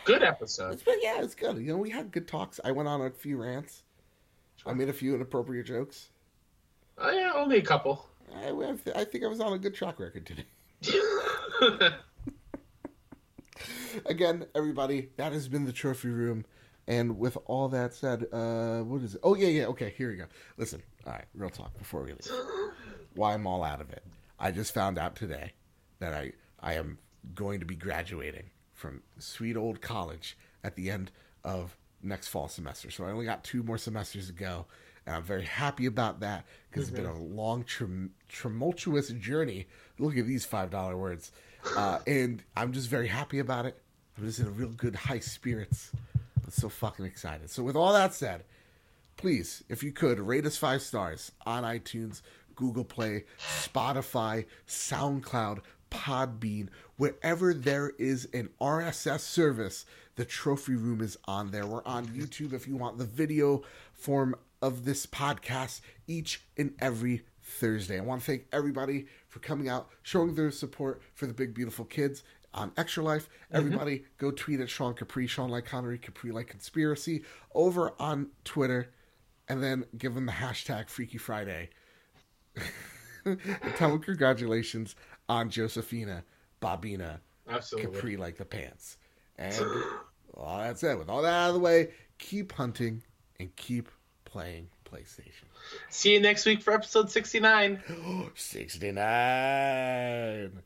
Good episode. It's been yeah, it's good. You know, we had good talks. I went on a few rants. I made a few inappropriate jokes. Oh yeah, only a couple. I, I think I was on a good track record today. again, everybody, that has been the trophy room. And with all that said, uh, what is it? Oh yeah, yeah. Okay, here we go. Listen, all right, real talk before we leave. Why I'm all out of it. I just found out today that I I am going to be graduating from sweet old college at the end of next fall semester. So I only got two more semesters to go, and I'm very happy about that because it's been a long, tum- tumultuous journey. Look at these five dollar words, uh, and I'm just very happy about it. I'm just in a real good high spirits. I'm so fucking excited. So with all that said, please, if you could, rate us five stars on iTunes, Google Play, Spotify, SoundCloud, Podbean, wherever there is an RSS service, the Trophy Room is on there. We're on YouTube if you want the video form of this podcast each and every Thursday. I want to thank everybody for coming out, showing their support for the big, beautiful kids on Extra Life. Mm-hmm. Everybody go tweet at Sean Capri, Sean like Connery, Capri like Conspiracy over on Twitter, and then give them the hashtag Freaky Friday. tell them congratulations on Josephina, Bobina, Absolutely. Capri like the pants. And all that said, with all that out of the way, keep hunting and keep playing PlayStation. See you next week for episode 69. 69.